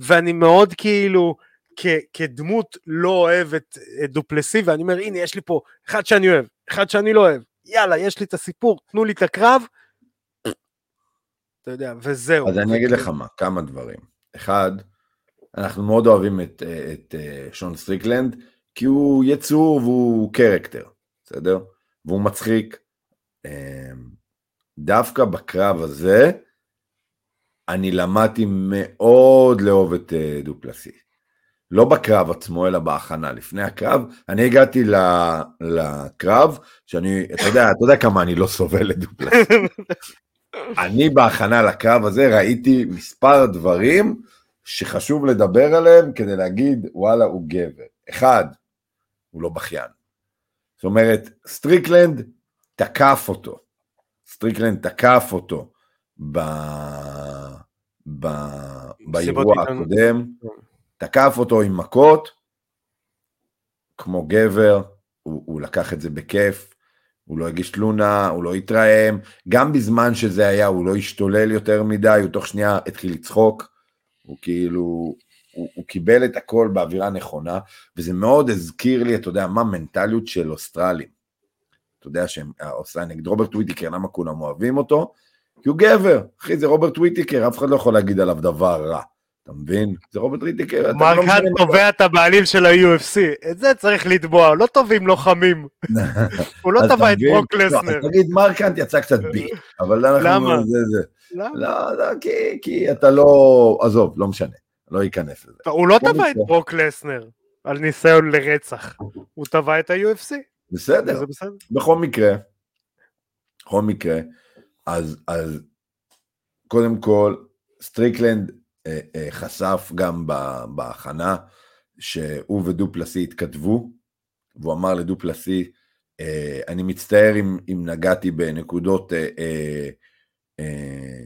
Speaker 1: ואני מאוד כאילו, כ- כדמות לא אוהב את, את דופלסי, ואני אומר, הנה, יש לי פה אחד שאני אוהב, אחד שאני לא אוהב, יאללה, יש לי את הסיפור, תנו לי את הקרב, אתה יודע, וזהו.
Speaker 2: אז אני אגיד לך מה, כמה דברים. אחד, אנחנו מאוד אוהבים את, את, את אה, שון סטריקלנד, כי הוא יצור והוא character, בסדר? והוא מצחיק. אמ, דווקא בקרב הזה, אני למדתי מאוד לאהוב את אה, דופלסי. לא בקרב עצמו, אלא בהכנה. לפני הקרב, אני הגעתי לקרב, שאני, אתה יודע, אתה יודע כמה אני לא סובל את דופלסי. אני בהכנה לקרב הזה ראיתי מספר דברים שחשוב לדבר עליהם כדי להגיד, וואלה, הוא גבר. אחד, הוא לא בכיין. זאת אומרת, סטריקלנד תקף אותו. סטריקלנד תקף אותו ב... ב... באירוע הקודם, תקף אותו עם מכות, כמו גבר, הוא, הוא לקח את זה בכיף, הוא לא הגיש תלונה, הוא לא התרעם, גם בזמן שזה היה הוא לא השתולל יותר מדי, הוא תוך שנייה התחיל לצחוק, הוא כאילו, הוא, הוא קיבל את הכל באווירה נכונה, וזה מאוד הזכיר לי, אתה יודע, מה מנטליות של אוסטרלים. אתה יודע שהם, האוסטרלים נגד רוברט וויטיקר, למה כולם אוהבים אותו? כי הוא גבר, אחי, זה רוברט וויטיקר, אף אחד לא יכול להגיד עליו דבר רע. אתה מבין? זה רוברט וויטיקר.
Speaker 1: מרק האן תובע את הבעלים של ה-UFC, את זה צריך לתבוע, לא טובים לוחמים. הוא לא תבע את ברוק לא, לסנר.
Speaker 2: תגיד, מרק האן יצא קצת בי, אבל אנחנו... למה? למה? לא, לא, כי אתה לא... עזוב, לא משנה. לא ייכנס לזה.
Speaker 1: הוא לא תבע את ברוק לסנר על ניסיון לרצח, הוא תבע את ה-UFC.
Speaker 2: בסדר. בכל מקרה, בכל מקרה, אז, אז קודם כל, סטריקלנד אה, אה, חשף גם בהכנה שהוא ודופלסי התכתבו, והוא אמר לדופלסי, אה, אני מצטער אם, אם נגעתי בנקודות אה, אה,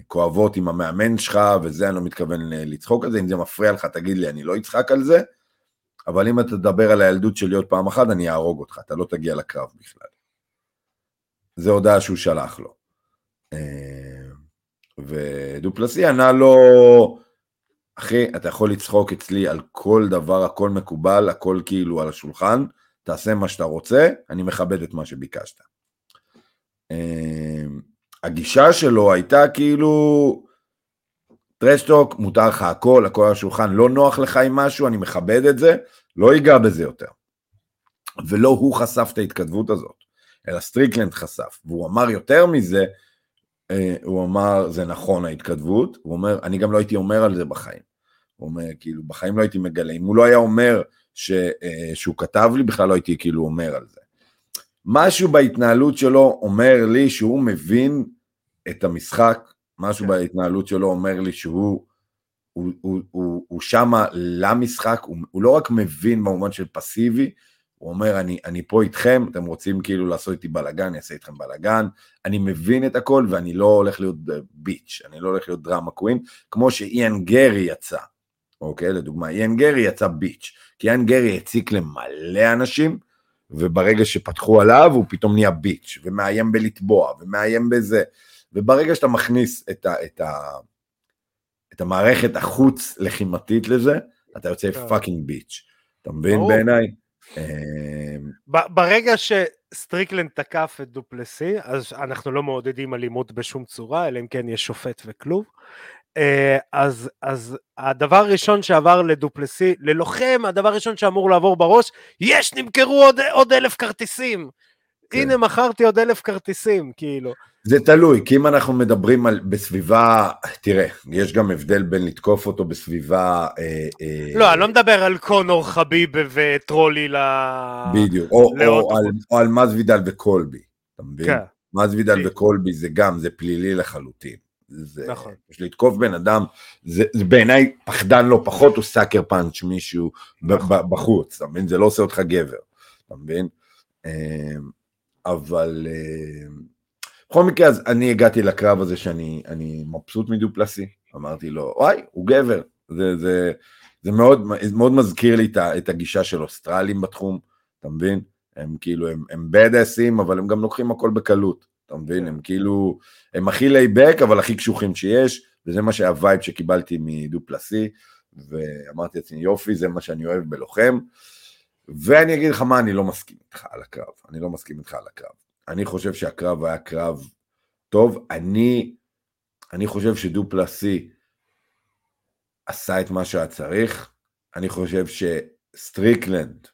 Speaker 2: כואבות עם המאמן שלך, וזה אני לא מתכוון לצחוק על זה, אם זה מפריע לך תגיד לי, אני לא אצחק על זה, אבל אם אתה תדבר על הילדות שלי עוד פעם אחת, אני אהרוג אותך, אתה לא תגיע לקרב בכלל. זה הודעה שהוא שלח לו. אה, ודופלסי ענה לו, אחי, אתה יכול לצחוק אצלי על כל דבר, הכל מקובל, הכל כאילו על השולחן, תעשה מה שאתה רוצה, אני מכבד את מה שביקשת. הגישה שלו הייתה כאילו, טרשטוק, מותר לך הכל, הכל על השולחן, לא נוח לך עם משהו, אני מכבד את זה, לא ייגע בזה יותר. ולא הוא חשף את ההתכתבות הזאת, אלא סטריקלנד חשף, והוא אמר יותר מזה, אה, הוא אמר, זה נכון ההתכתבות, הוא אומר, אני גם לא הייתי אומר על זה בחיים. הוא אומר, כאילו, בחיים לא הייתי מגלה, אם הוא לא היה אומר ש, אה, שהוא כתב לי, בכלל לא הייתי כאילו אומר על זה. משהו בהתנהלות שלו אומר לי שהוא מבין את המשחק, משהו כן. בהתנהלות שלו אומר לי שהוא הוא, הוא, הוא, הוא שמה למשחק, הוא, הוא לא רק מבין במובן של פסיבי, הוא אומר, אני, אני פה איתכם, אתם רוצים כאילו לעשות איתי בלאגן, אני אעשה איתכם בלאגן, אני מבין את הכל ואני לא הולך להיות ביץ', אני לא הולך להיות דרמה קווין, כמו שאיאן גרי יצא, אוקיי, לדוגמה, איאן גרי יצא ביץ', כי איאן גרי הציק למלא אנשים, וברגע שפתחו עליו הוא פתאום נהיה ביץ', ומאיים בלטבוע, ומאיים בזה, וברגע שאתה מכניס את, ה, את, ה, את המערכת החוץ לחימתית לזה, אתה יוצא fucking כן. bitch, אתה מבין בעיניי?
Speaker 1: אמ, ברגע שסטריקלנד תקף את דופלסי, אז אנחנו לא מעודדים אלימות בשום צורה, אלא אם כן יש שופט וכלוב. אה, אז, אז הדבר הראשון שעבר לדופלסי, ללוחם, הדבר הראשון שאמור לעבור בראש, יש, נמכרו עוד, עוד אלף כרטיסים. כן. הנה, מכרתי עוד אלף כרטיסים, כאילו.
Speaker 2: זה תלוי, כי אם אנחנו מדברים על בסביבה, תראה, יש גם הבדל בין לתקוף אותו בסביבה... אה,
Speaker 1: אה, לא, אני לא מדבר על קונור חביב וטרולי ל...
Speaker 2: בדיוק, או, או, על, או על מזוידל וקולבי, אתה מבין? כן. מזוידל וקולבי זה גם, זה פלילי לחלוטין. זה, נכון. יש לתקוף בן אדם, זה, זה בעיניי פחדן לא פחות, הוא סאקר פאנץ' מישהו נכון. בחוץ, אתה מבין? זה לא עושה אותך גבר, אתה מבין? אה, אבל... בכל מקרה, אז אני הגעתי לקרב הזה שאני מבסוט מדופלסי, אמרתי לו, וואי, הוא גבר, זה, זה, זה מאוד, מאוד מזכיר לי את הגישה של אוסטרלים בתחום, אתה מבין? הם כאילו, הם, הם badassים, אבל הם גם לוקחים הכל בקלות, אתה מבין? הם כאילו, הם הכי laid back, אבל הכי קשוחים שיש, וזה מה שה vibe שקיבלתי מדופלסי, ואמרתי לעצמי, יופי, זה מה שאני אוהב בלוחם. ואני אגיד לך מה אני לא מסכים איתך על הקרב, אני לא מסכים איתך על הקרב. אני חושב שהקרב היה קרב טוב. אני, אני חושב שדופלסי עשה את מה שהיה צריך. אני חושב שסטריקלנד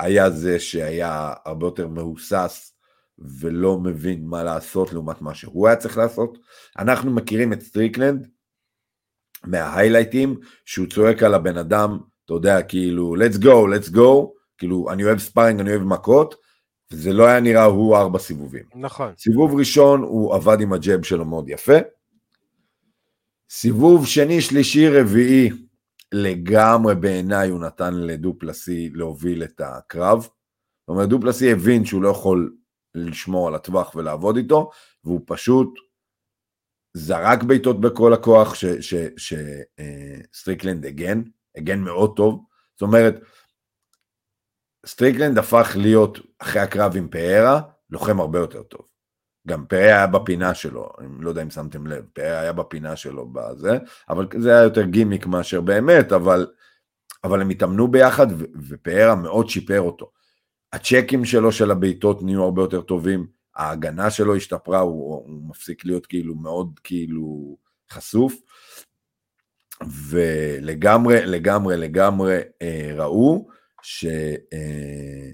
Speaker 2: היה זה שהיה הרבה יותר מהוסס ולא מבין מה לעשות לעומת מה שהוא היה צריך לעשות. אנחנו מכירים את סטריקלנד מההיילייטים, שהוא צועק על הבן אדם, אתה יודע, כאילו, let's go, let's go, כאילו, אני אוהב ספארינג, אני אוהב מכות, זה לא היה נראה הוא ארבע סיבובים.
Speaker 1: נכון.
Speaker 2: סיבוב ראשון הוא עבד עם הג'ב שלו מאוד יפה. סיבוב שני, שלישי, רביעי, לגמרי בעיניי הוא נתן לדופלסי להוביל את הקרב. זאת אומרת, דופלסי הבין שהוא לא יכול לשמור על הטווח ולעבוד איתו, והוא פשוט זרק בעיטות בכל הכוח שסטריקלנד הגן, הגן מאוד טוב. זאת אומרת, סטריקלנד הפך להיות, אחרי הקרב עם פריירה, לוחם הרבה יותר טוב. גם פריירה היה בפינה שלו, אני לא יודע אם שמתם לב, פריירה היה בפינה שלו בזה, אבל זה היה יותר גימיק מאשר באמת, אבל, אבל הם התאמנו ביחד, ופריירה מאוד שיפר אותו. הצ'קים שלו של הבעיטות נהיו הרבה יותר טובים, ההגנה שלו השתפרה, הוא, הוא מפסיק להיות כאילו מאוד כאילו חשוף, ולגמרי, לגמרי, לגמרי אה, ראו ש... אה,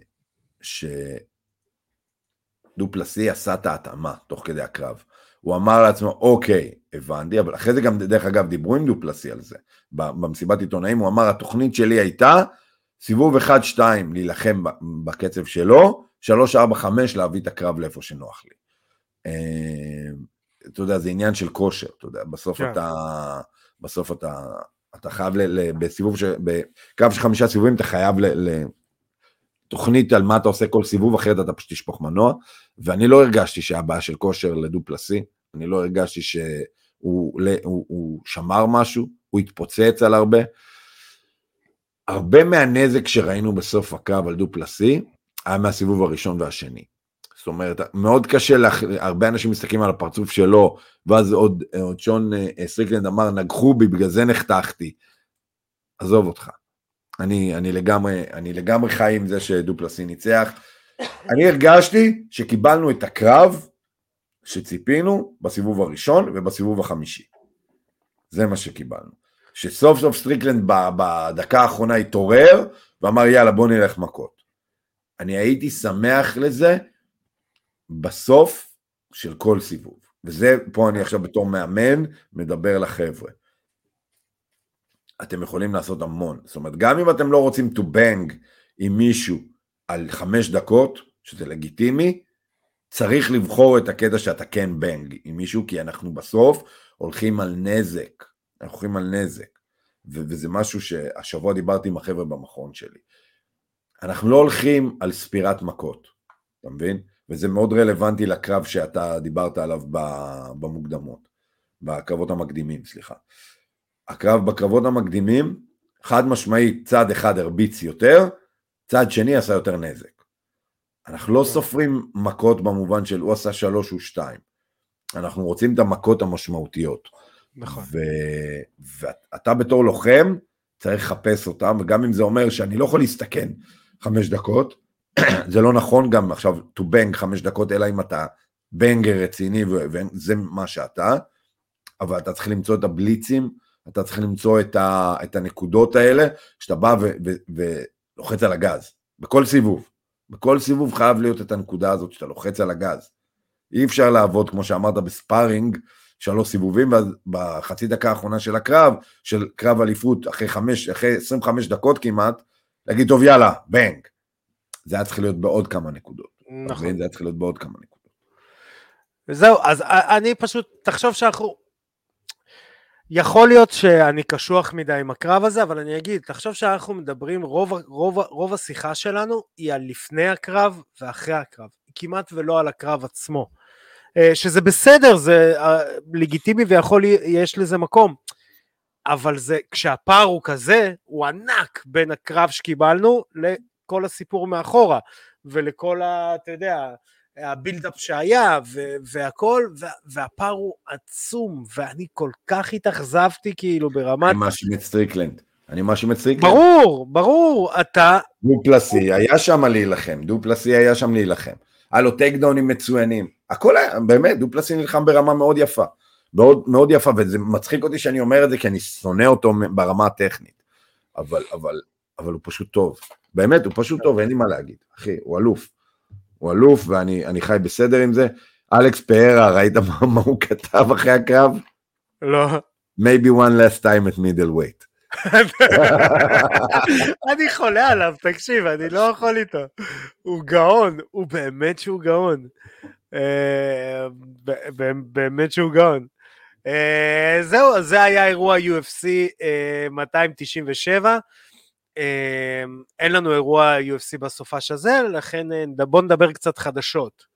Speaker 2: שדופלסי עשה את ההתאמה תוך כדי הקרב. הוא אמר לעצמו, אוקיי, הבנתי, אבל אחרי זה גם, דרך אגב, דיברו עם דופלסי על זה. במסיבת עיתונאים הוא אמר, התוכנית שלי הייתה סיבוב 1-2 להילחם בקצב שלו, 3-4-5 להביא את הקרב לאיפה שנוח לי. אה, אתה יודע, זה עניין של כושר, אתה יודע, בסוף כן. אתה, בסוף אתה אתה חייב, ל, ל, בסיבוב, ש, בקרב של חמישה סיבובים, אתה חייב לתוכנית על מה אתה עושה כל סיבוב, אחרת אתה פשוט תשפוך מנוע, ואני לא הרגשתי שהיה בעיה של כושר לדופלסי, אני לא הרגשתי שהוא הוא, הוא שמר משהו, הוא התפוצץ על הרבה. הרבה מהנזק שראינו בסוף הקרב על דופלסי, היה מהסיבוב הראשון והשני. זאת אומרת, מאוד קשה, לך, הרבה אנשים מסתכלים על הפרצוף שלו, ואז עוד, עוד שון אה, סטריקלנד אמר, נגחו בי, בגלל זה נחתכתי. עזוב אותך. אני, אני, לגמרי, אני לגמרי חי עם זה שדופלסי ניצח. אני הרגשתי שקיבלנו את הקרב שציפינו בסיבוב הראשון ובסיבוב החמישי. זה מה שקיבלנו. שסוף סוף סטריקלנד בדקה האחרונה התעורר ואמר יאללה בוא נלך מכות. אני הייתי שמח לזה בסוף של כל סיבוב. וזה, פה אני עכשיו בתור מאמן, מדבר לחבר'ה. אתם יכולים לעשות המון. זאת אומרת, גם אם אתם לא רוצים to bang עם מישהו על חמש דקות, שזה לגיטימי, צריך לבחור את הקטע שאתה כן בנג עם מישהו, כי אנחנו בסוף הולכים על נזק, אנחנו הולכים על נזק, ו- וזה משהו שהשבוע דיברתי עם החבר'ה במכון שלי. אנחנו לא הולכים על ספירת מכות, אתה מבין? וזה מאוד רלוונטי לקרב שאתה דיברת עליו במוקדמות, בקרבות המקדימים, סליחה. הקרב בקרבות המקדימים, חד משמעית, צד אחד הרביץ יותר, צד שני עשה יותר נזק. אנחנו לא כן. סופרים מכות במובן של הוא עשה שלוש, הוא שתיים. אנחנו רוצים את המכות המשמעותיות.
Speaker 1: נכון.
Speaker 2: ואתה בתור לוחם צריך לחפש אותם, וגם אם זה אומר שאני לא יכול להסתכן חמש דקות, זה לא נכון גם עכשיו to bang חמש דקות, אלא אם אתה בנגר רציני וזה מה שאתה, אבל אתה צריך למצוא את הבליצים, אתה צריך למצוא את, ה, את הנקודות האלה, שאתה בא ולוחץ על הגז, בכל סיבוב. בכל סיבוב חייב להיות את הנקודה הזאת שאתה לוחץ על הגז. אי אפשר לעבוד, כמו שאמרת, בספארינג, שלוש סיבובים, ואז בחצי דקה האחרונה של הקרב, של קרב אליפות, אחרי, חמש, אחרי 25 דקות כמעט, להגיד, טוב, יאללה, בנג. זה היה צריך להיות בעוד כמה נקודות. נכון. זה היה צריך להיות בעוד כמה נקודות.
Speaker 1: וזהו, אז אני פשוט, תחשוב שאנחנו... יכול להיות שאני קשוח מדי עם הקרב הזה, אבל אני אגיד, תחשוב שאנחנו מדברים, רוב, רוב, רוב השיחה שלנו היא על לפני הקרב ואחרי הקרב, כמעט ולא על הקרב עצמו. אה, שזה בסדר, זה אה, לגיטימי ויכול, יש לזה מקום. אבל זה, כשהפער הוא כזה, הוא ענק בין הקרב שקיבלנו לכל הסיפור מאחורה, ולכל ה... אתה יודע, ה-buildup שהיה והכל, והפער הוא עצום, ואני כל כך התאכזבתי כאילו ברמת...
Speaker 2: אני מאשים את סטריקלנד. אני מאשים את סטריקלנד.
Speaker 1: ברור, ברור, אתה...
Speaker 2: דופלסי היה שם להילחם, דופלסי היה שם להילחם. היה לו טייק דאונים מצוינים. הכל היה, באמת, דופלסי נלחם ברמה מאוד יפה. מאוד, מאוד יפה, וזה מצחיק אותי שאני אומר את זה, כי אני שונא אותו ברמה הטכנית. אבל, אבל, אבל הוא פשוט טוב. באמת, הוא פשוט טוב, אין לי מה להגיד. אחי, הוא אלוף. הוא אלוף ואני חי בסדר עם זה. אלכס פארה, ראית מה, מה הוא כתב אחרי הקרב?
Speaker 1: לא.
Speaker 2: maybe one last time at middle weight.
Speaker 1: אני חולה עליו, תקשיב, אני לא יכול איתו. הוא גאון, הוא באמת שהוא גאון. אה, באמת שהוא גאון. אה, זהו, זה היה אירוע UFC 297. אמ, אין לנו אירוע UFC בסופש הזה, לכן אה, בואו נדבר קצת חדשות.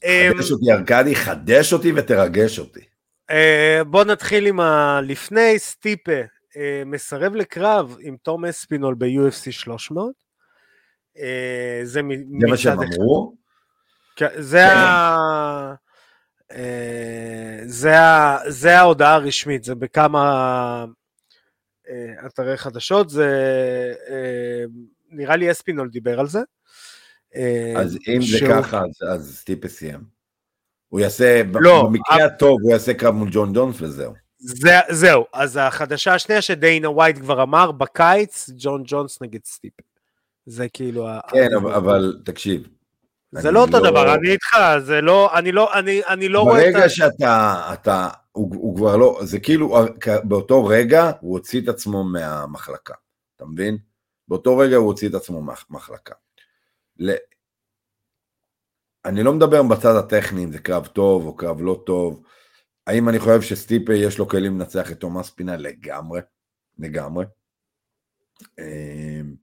Speaker 2: חדש אותי ארכדי, חדש אותי ותרגש אותי.
Speaker 1: אה, בואו נתחיל עם הלפני, סטיפה אה, מסרב לקרב עם תום אספינול ב-UFC 300.
Speaker 2: זה מה שהם אמרו?
Speaker 1: כן, זה ה... זה ההודעה הרשמית, זה בכמה אה, אתרי חדשות, זה אה, נראה לי אספינול דיבר על זה.
Speaker 2: אה, אז אם שהוא... זה ככה, אז, אז סטיפה סיים. הוא יעשה, לא, במקרה הטוב, הוא יעשה קרב מול ג'ון ג'ונס וזהו.
Speaker 1: זה, זהו, אז החדשה השנייה שדיינה ווייט כבר אמר, בקיץ, ג'ון ג'ונס נגד סטיפה. זה כאילו...
Speaker 2: כן, ה... אבל, אבל תקשיב.
Speaker 1: זה לא אותו לא... דבר, אני איתך, זה לא, אני לא, אני, אני לא
Speaker 2: רואה את ה... ברגע שאתה, אתה, הוא, הוא כבר לא, זה כאילו, באותו רגע הוא הוציא את עצמו מהמחלקה, אתה מבין? באותו רגע הוא הוציא את עצמו מהמחלקה. ל... אני לא מדבר בצד הטכני אם זה קרב טוב או קרב לא טוב. האם אני חושב שסטיפה יש לו כלים לנצח את תום אספינל? לגמרי, לגמרי. אמ,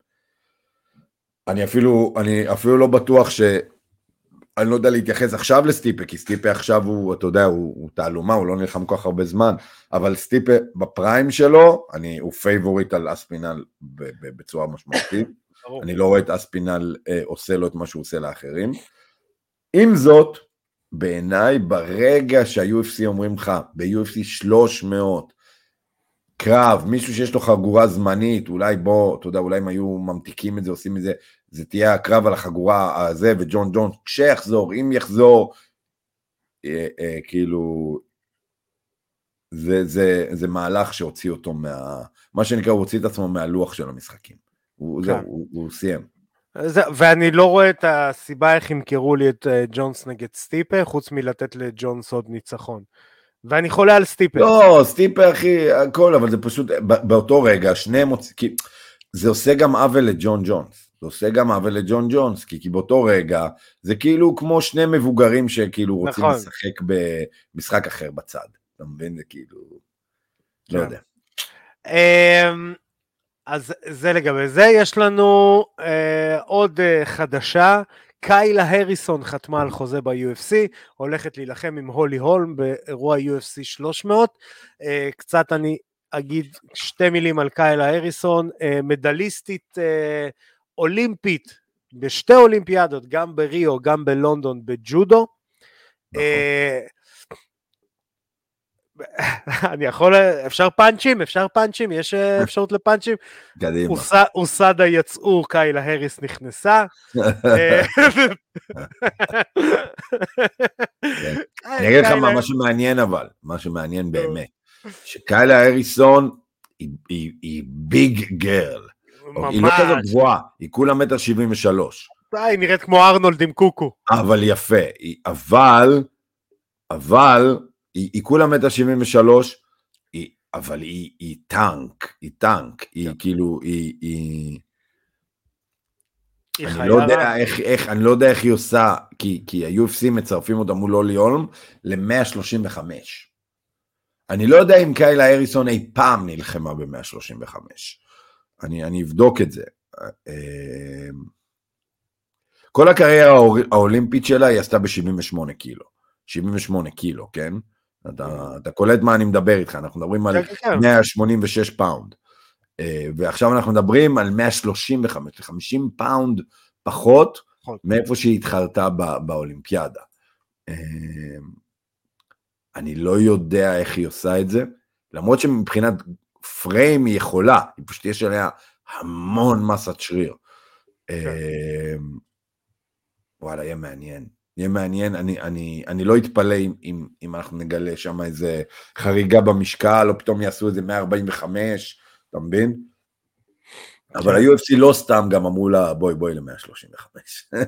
Speaker 2: אני אפילו, אני אפילו לא בטוח ש... אני לא יודע להתייחס עכשיו לסטיפה, כי סטיפה עכשיו הוא, אתה יודע, הוא, הוא תעלומה, הוא לא נלחם כל כך הרבה זמן, אבל סטיפה ב-prime שלו, אני, הוא favorite על אספינל בצורה משמעותית. אני לא רואה את אספינל אה, עושה לו את מה שהוא עושה לאחרים. עם זאת, בעיניי, ברגע שה-UFC אומרים לך, ב-UFC 300, קרב, מישהו שיש לו חגורה זמנית, אולי בוא, אתה יודע, אולי הם היו ממתיקים את זה, עושים את זה, זה תהיה הקרב על החגורה הזה, וג'ון ג'ון, כשיחזור, אם יחזור, אה, אה, כאילו, זה, זה, זה מהלך שהוציא אותו מה... מה שנקרא, הוא הוציא את עצמו מהלוח של המשחקים. הוא, כן. זהו, הוא, הוא סיים.
Speaker 1: זה, ואני לא רואה את הסיבה איך ימכרו לי את uh, ג'ונס נגד סטיפה, חוץ מלתת לג'ונס עוד ניצחון. ואני חולה על סטיפה.
Speaker 2: לא, סטיפה אחי, הכל, אבל זה פשוט, באותו רגע, שניהם מוצאים, זה עושה גם עוול לג'ון ג'ונס. זה עושה גם עוול לג'ון ג'ונס, כי, כי באותו רגע זה כאילו כמו שני מבוגרים שכאילו רוצים נכון. לשחק במשחק אחר בצד. אתה מבין? זה כאילו... לא כן. יודע.
Speaker 1: אמ, אז זה לגבי זה. יש לנו אה, עוד אה, חדשה. קיילה הריסון חתמה על חוזה ב-UFC, הולכת להילחם עם הולי הולם באירוע UFC 300. אה, קצת אני אגיד שתי מילים על קיילה הריסון, אה, מדליסטית אה, אולימפית בשתי אולימפיאדות, גם בריו, גם בלונדון בג'ודו. נכון. אני יכול, אפשר פאנצ'ים? אפשר פאנצ'ים? יש אה, אפשרות לפאנצ'ים?
Speaker 2: קדימה.
Speaker 1: אוסדה יצאו, קיילה הריס נכנסה.
Speaker 2: אני אגיד לך מה שמעניין אבל, מה שמעניין באמת, שקיילה הריסון היא ביג גרל. היא לא כזאת גבוהה, היא כולה מטר שבעים ושלוש.
Speaker 1: היא נראית כמו ארנולד עם קוקו.
Speaker 2: אבל יפה, אבל, אבל, היא, היא כולה מטר שבעים ושלוש, אבל היא, היא טנק, היא טנק, היא כן. כאילו, היא... היא... אני לא, יודע איך, איך, אני לא יודע איך היא עושה, כי, כי ה-UFC מצרפים אותה מול אולי הולם ל-135. אני לא יודע אם קיילה אריסון אי פעם נלחמה ב-135. אני, אני אבדוק את זה. אה, כל הקריירה האולימפית שלה היא עשתה ב-78 קילו. 78 קילו, כן? אתה, אתה קולט מה אני מדבר איתך, אנחנו מדברים על 186 כן, כן. פאונד. אה, ועכשיו אנחנו מדברים על 135, 50 פאונד פחות נכון. מאיפה שהיא התחרתה באולימפיאדה. אה, אני לא יודע איך היא עושה את זה, למרות שמבחינת פריים היא יכולה, היא פשוט יש עליה המון מסת שריר. כן. אה, וואלה, יהיה מעניין. יהיה מעניין, אני, אני, אני לא אתפלא אם, אם, אם אנחנו נגלה שם איזה חריגה במשקל, או פתאום יעשו איזה 145, אתה מבין? אבל כן. ה-UFC לא סתם גם אמרו לה, בואי בואי ל-135.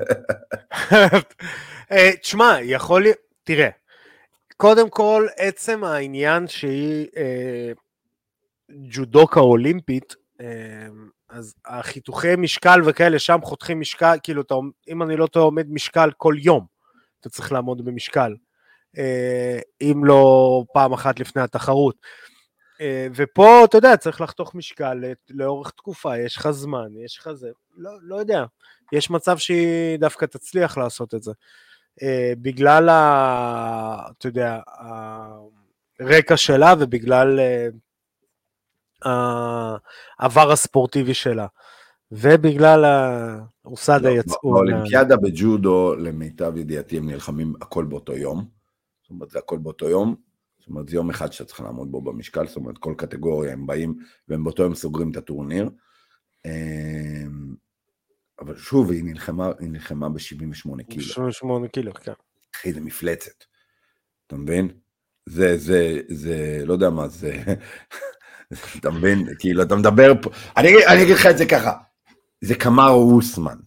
Speaker 1: אה, תשמע, יכול להיות, תראה, קודם כל, עצם העניין שהיא אה, ג'ודוקה אולימפית, אה, אז החיתוכי משקל וכאלה, שם חותכים משקל, כאילו, אתה, אם אני לא טועה, עומד משקל כל יום. אתה צריך לעמוד במשקל, אה, אם לא פעם אחת לפני התחרות. אה, ופה, אתה יודע, צריך לחתוך משקל לאורך תקופה, יש לך זמן, יש לך זה, לא, לא יודע, יש מצב שהיא דווקא תצליח לעשות את זה. אה, בגלל, ה, אתה יודע, הרקע שלה ובגלל העבר הספורטיבי שלה. ובגלל האוסדה לא, יצאו...
Speaker 2: באולימפיאדה בג'ודו, למיטב ידיעתי, הם נלחמים הכל באותו יום. זאת אומרת, זה הכל באותו יום. זאת אומרת, זה יום אחד שאתה צריך לעמוד בו במשקל, זאת אומרת, כל קטגוריה הם באים, והם באותו יום סוגרים את הטורניר. אמ, אבל שוב, היא נלחמה, היא נלחמה ב-78 קילו.
Speaker 1: 78 קילו, כן.
Speaker 2: אחי, זה מפלצת. אתה מבין? זה, זה, זה, לא יודע מה זה, אתה מבין? כאילו, אתה מדבר פה, אני, אני אגיד לך את זה ככה, זה קמארו אוסמן.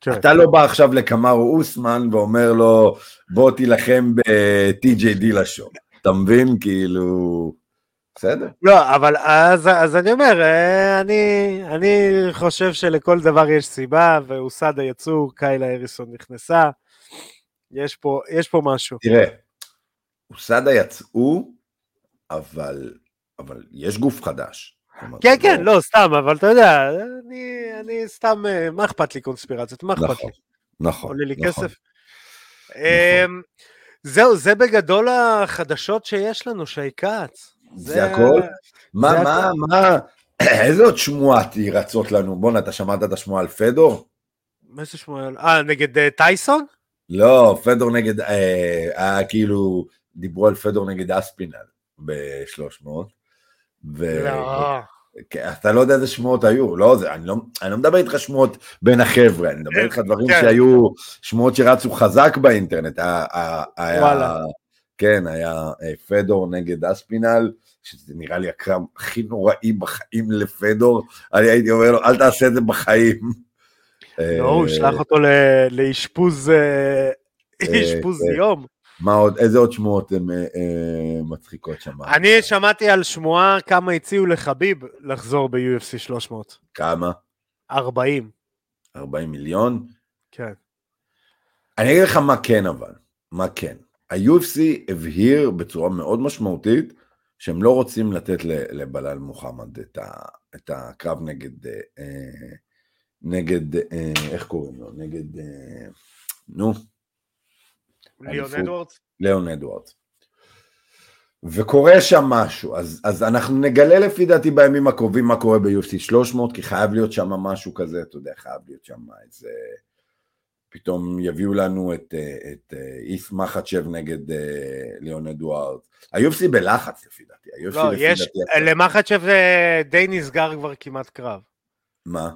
Speaker 2: כן. אתה לא בא עכשיו לקמארו אוסמן ואומר לו, בוא תילחם ב-TJ דילשו. אתה מבין? כאילו... בסדר.
Speaker 1: לא, אבל אז, אז אני אומר, אה, אני, אני חושב שלכל דבר יש סיבה, ואוסדה יצאו, קיילה אריסון נכנסה, יש פה, יש פה משהו.
Speaker 2: תראה, אוסדה יצאו, אבל, אבל יש גוף חדש.
Speaker 1: כן, כן, לא, סתם, אבל אתה יודע, אני, אני סתם, אה, מה אכפת לי קונספירציות? מה אכפת
Speaker 2: נכון,
Speaker 1: לי?
Speaker 2: נכון.
Speaker 1: עולה לי נכון. כסף? אמ, זהו, זה בגדול החדשות שיש לנו, שי כץ.
Speaker 2: זה הכל? מה, מה, מה, איזה עוד שמועה רצות לנו? בואנה, אתה שמעת את השמועה על פדור?
Speaker 1: איזה שמועה? אה, נגד אה, טייסון?
Speaker 2: לא, פדור נגד, אה, היה כאילו, דיברו על פדור נגד אספינל ב-300. ו... לא. כן, אתה לא יודע איזה שמועות היו, לא, זה, אני, לא, אני לא מדבר איתך שמועות בין החבר'ה, אני מדבר איתך דברים כן. שהיו שמועות שרצו חזק באינטרנט, היה, היה, כן, היה אה, פדור נגד אספינל, שזה נראה לי הקרב הכי נוראי בחיים לפדור, אני הייתי אומר לו, אל תעשה את זה בחיים.
Speaker 1: לא, הוא שלח אותו לאשפוז, אה, יום.
Speaker 2: מה עוד, איזה עוד שמועות הן אה, אה, מצחיקות שם?
Speaker 1: אני שמעתי על שמועה כמה הציעו לחביב לחזור ב-UFC 300.
Speaker 2: כמה?
Speaker 1: 40.
Speaker 2: 40 מיליון?
Speaker 1: כן.
Speaker 2: אני אגיד לך מה כן אבל, מה כן. ה-UFC הבהיר בצורה מאוד משמעותית שהם לא רוצים לתת לבלאל מוחמד את, ה, את הקרב נגד, אה, נגד, אה, איך קוראים לו? נגד, אה, נו.
Speaker 1: ליאון אדוארדס?
Speaker 2: ליאון אדוארדס. וקורה שם משהו, אז, אז אנחנו נגלה לפי דעתי בימים הקרובים מה קורה ב-UFC 300, כי חייב להיות שם משהו כזה, אתה יודע, חייב להיות שם איזה... פתאום יביאו לנו את, אה, את אה, איף מחצ'ב נגד אה, ליאון אדוארד. ה-UFC בלחץ לפי דעתי.
Speaker 1: לא, יש, למחצ'ב די נסגר כבר כמעט קרב.
Speaker 2: מה?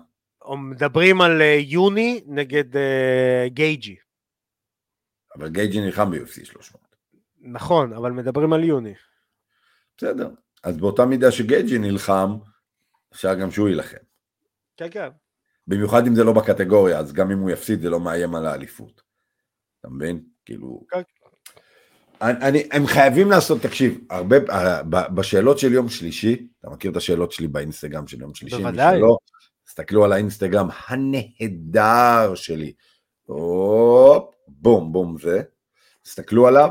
Speaker 1: מדברים על יוני נגד גייג'י.
Speaker 2: אבל גייג'י נלחם ב-UFC 300.
Speaker 1: נכון, אבל מדברים על יוני.
Speaker 2: בסדר, אז באותה מידה שגייג'י נלחם, אפשר גם שהוא יילחם.
Speaker 1: כן, כן.
Speaker 2: במיוחד אם זה לא בקטגוריה, אז גם אם הוא יפסיד זה לא מאיים על האליפות. אתה מבין? כאילו... כן. אני, הם חייבים לעשות, תקשיב, הרבה, אה, בשאלות של יום שלישי, אתה מכיר את השאלות שלי באינסטגרם של יום שלישי?
Speaker 1: בוודאי.
Speaker 2: תסתכלו על האינסטגרם הנהדר שלי. הופ, בום, בום זה. תסתכלו עליו,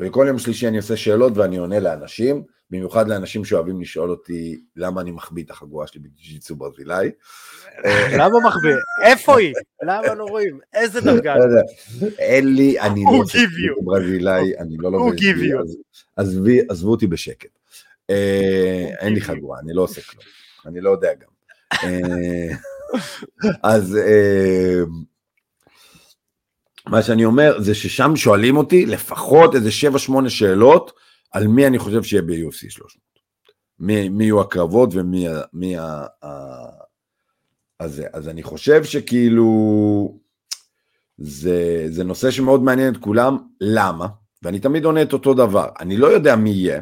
Speaker 2: וכל יום שלישי אני עושה שאלות ואני עונה לאנשים, במיוחד לאנשים שאוהבים לשאול אותי למה אני מחביא את החגורה שלי בג'יצו ברזילאי.
Speaker 1: למה מחביא? איפה היא? למה לא רואים? איזה דרגה?
Speaker 2: לא אין לי, אני לא עושה ברזילאי, אני לא לובש, עזבו אותי בשקט. אה, אין לי חגורה, אני לא עושה כלום, אני לא יודע גם. אה, אז אה, מה שאני אומר זה ששם שואלים אותי לפחות איזה 7-8 שאלות על מי אני חושב שיהיה ב-UFC 300. מי, מי יהיו הקרבות ומי מי ה... אז, אז אני חושב שכאילו זה, זה נושא שמאוד מעניין את כולם, למה? ואני תמיד עונה את אותו דבר, אני לא יודע מי יהיה,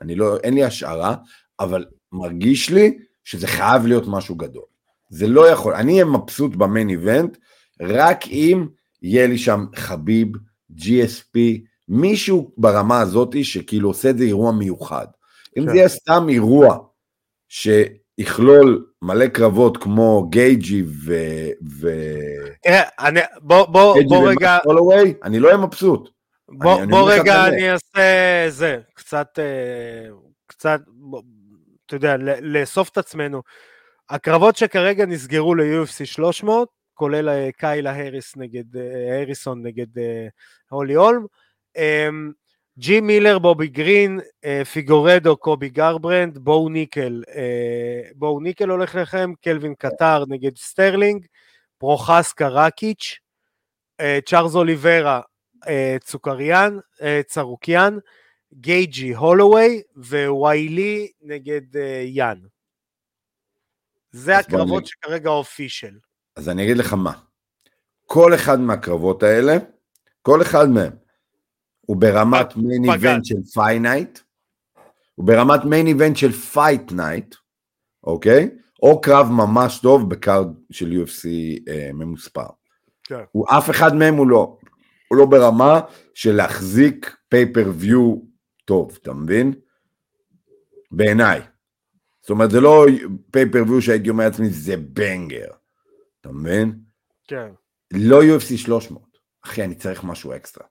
Speaker 2: אני לא, אין לי השערה, אבל מרגיש לי שזה חייב להיות משהו גדול. זה לא יכול, אני אהיה מבסוט במיין איבנט, רק אם יהיה לי שם חביב, GSP, מישהו ברמה הזאת שכאילו עושה את זה אירוע מיוחד. אם זה כן. יהיה סתם אירוע שיכלול מלא קרבות כמו גייג'י ו... ו...
Speaker 1: תראה, אני, בוא, בוא, בוא רגע...
Speaker 2: הולווי, אני לא אהיה מבסוט.
Speaker 1: בוא, אני, בוא אני רגע אני אעשה זה, קצת, אה, קצת, אתה יודע, לאסוף את עצמנו. הקרבות שכרגע נסגרו ל-UFC 300, כולל אה, קיילה הריס נגד, אה, הריסון נגד הולי הולם, אמ, ג'ים מילר, בובי גרין, אה, פיגורדו, קודי גרברנד, בואו ניקל, אה, בואו ניקל הולך לכם, קלווין קטר נגד סטרלינג, פרוחסקה רקיץ', אה, צ'ארלס אוליברה, צרוקיאן, צרוקיאן, גייג'י הולווי וויילי נגד יאן. זה הקרבות שכרגע official.
Speaker 2: אז אני אגיד לך מה, כל אחד מהקרבות האלה, כל אחד מהם, הוא ברמת main event של fight night, הוא ברמת main event של fight night, אוקיי? או קרב ממש טוב ב-card של UFC אה, ממוספר. כן. הוא, אף אחד מהם הוא לא, הוא לא ברמה של להחזיק pay-per-view טוב, אתה מבין? בעיניי. זאת אומרת, זה לא פייפריוויו שהייתי אומר לעצמי, זה בנגר, אתה מבין?
Speaker 1: כן.
Speaker 2: לא UFC 300. אחי, אני צריך משהו אקסטרה.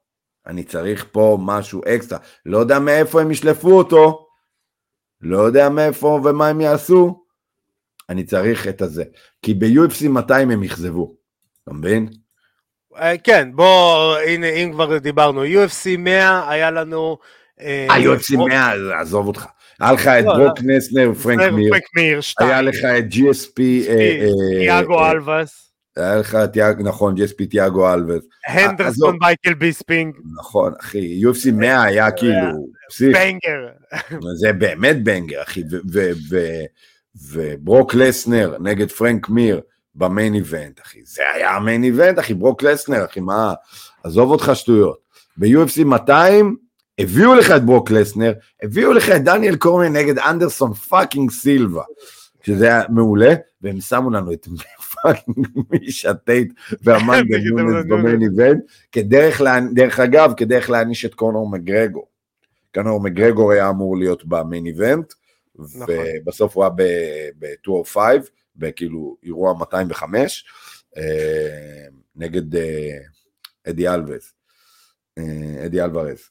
Speaker 2: אני צריך פה משהו אקסטרה. לא יודע מאיפה הם ישלפו אותו, לא יודע מאיפה ומה הם יעשו, אני צריך את הזה. כי ב-UFC 200 הם יכזבו, אתה מבין?
Speaker 1: אה, כן, בוא, הנה, אם כבר דיברנו, UFC 100 היה לנו...
Speaker 2: אה, UFC 100, עזוב אותך. היה לך את לא, ברוק לא. לסנר ופרנק מיר, היה לך את GSP,
Speaker 1: תיאגו אה, אלווס.
Speaker 2: היה לך, נכון, GSP תיאגו אלווס.
Speaker 1: הנדרסון מייקל ביספינג.
Speaker 2: נכון, אחי, UFC 100 היה כאילו...
Speaker 1: banger.
Speaker 2: זה באמת banger, אחי, וברוק לסנר נגד פרנק מיר ב-main event, אחי, זה היה ה-main event, אחי, ברוק לסנר, אחי, מה, עזוב אותך שטויות. ב-UFC 200 הביאו לך את ברוק לסנר, הביאו לך את דניאל קורמייה נגד אנדרסון fucking סילבה. שזה היה מעולה, והם שמו לנו את fucking מישה טייט ואמנדה נונס ב-main event, כדרך, דרך אגב, כדרך להעניש את קונור מגרגור. קונור מגרגור היה אמור להיות ב-main event, נכון. ובסוף הוא היה ב-205, בכאילו אירוע 205, אה, נגד אה, אדי אלווס, אה, אדי אלוורז.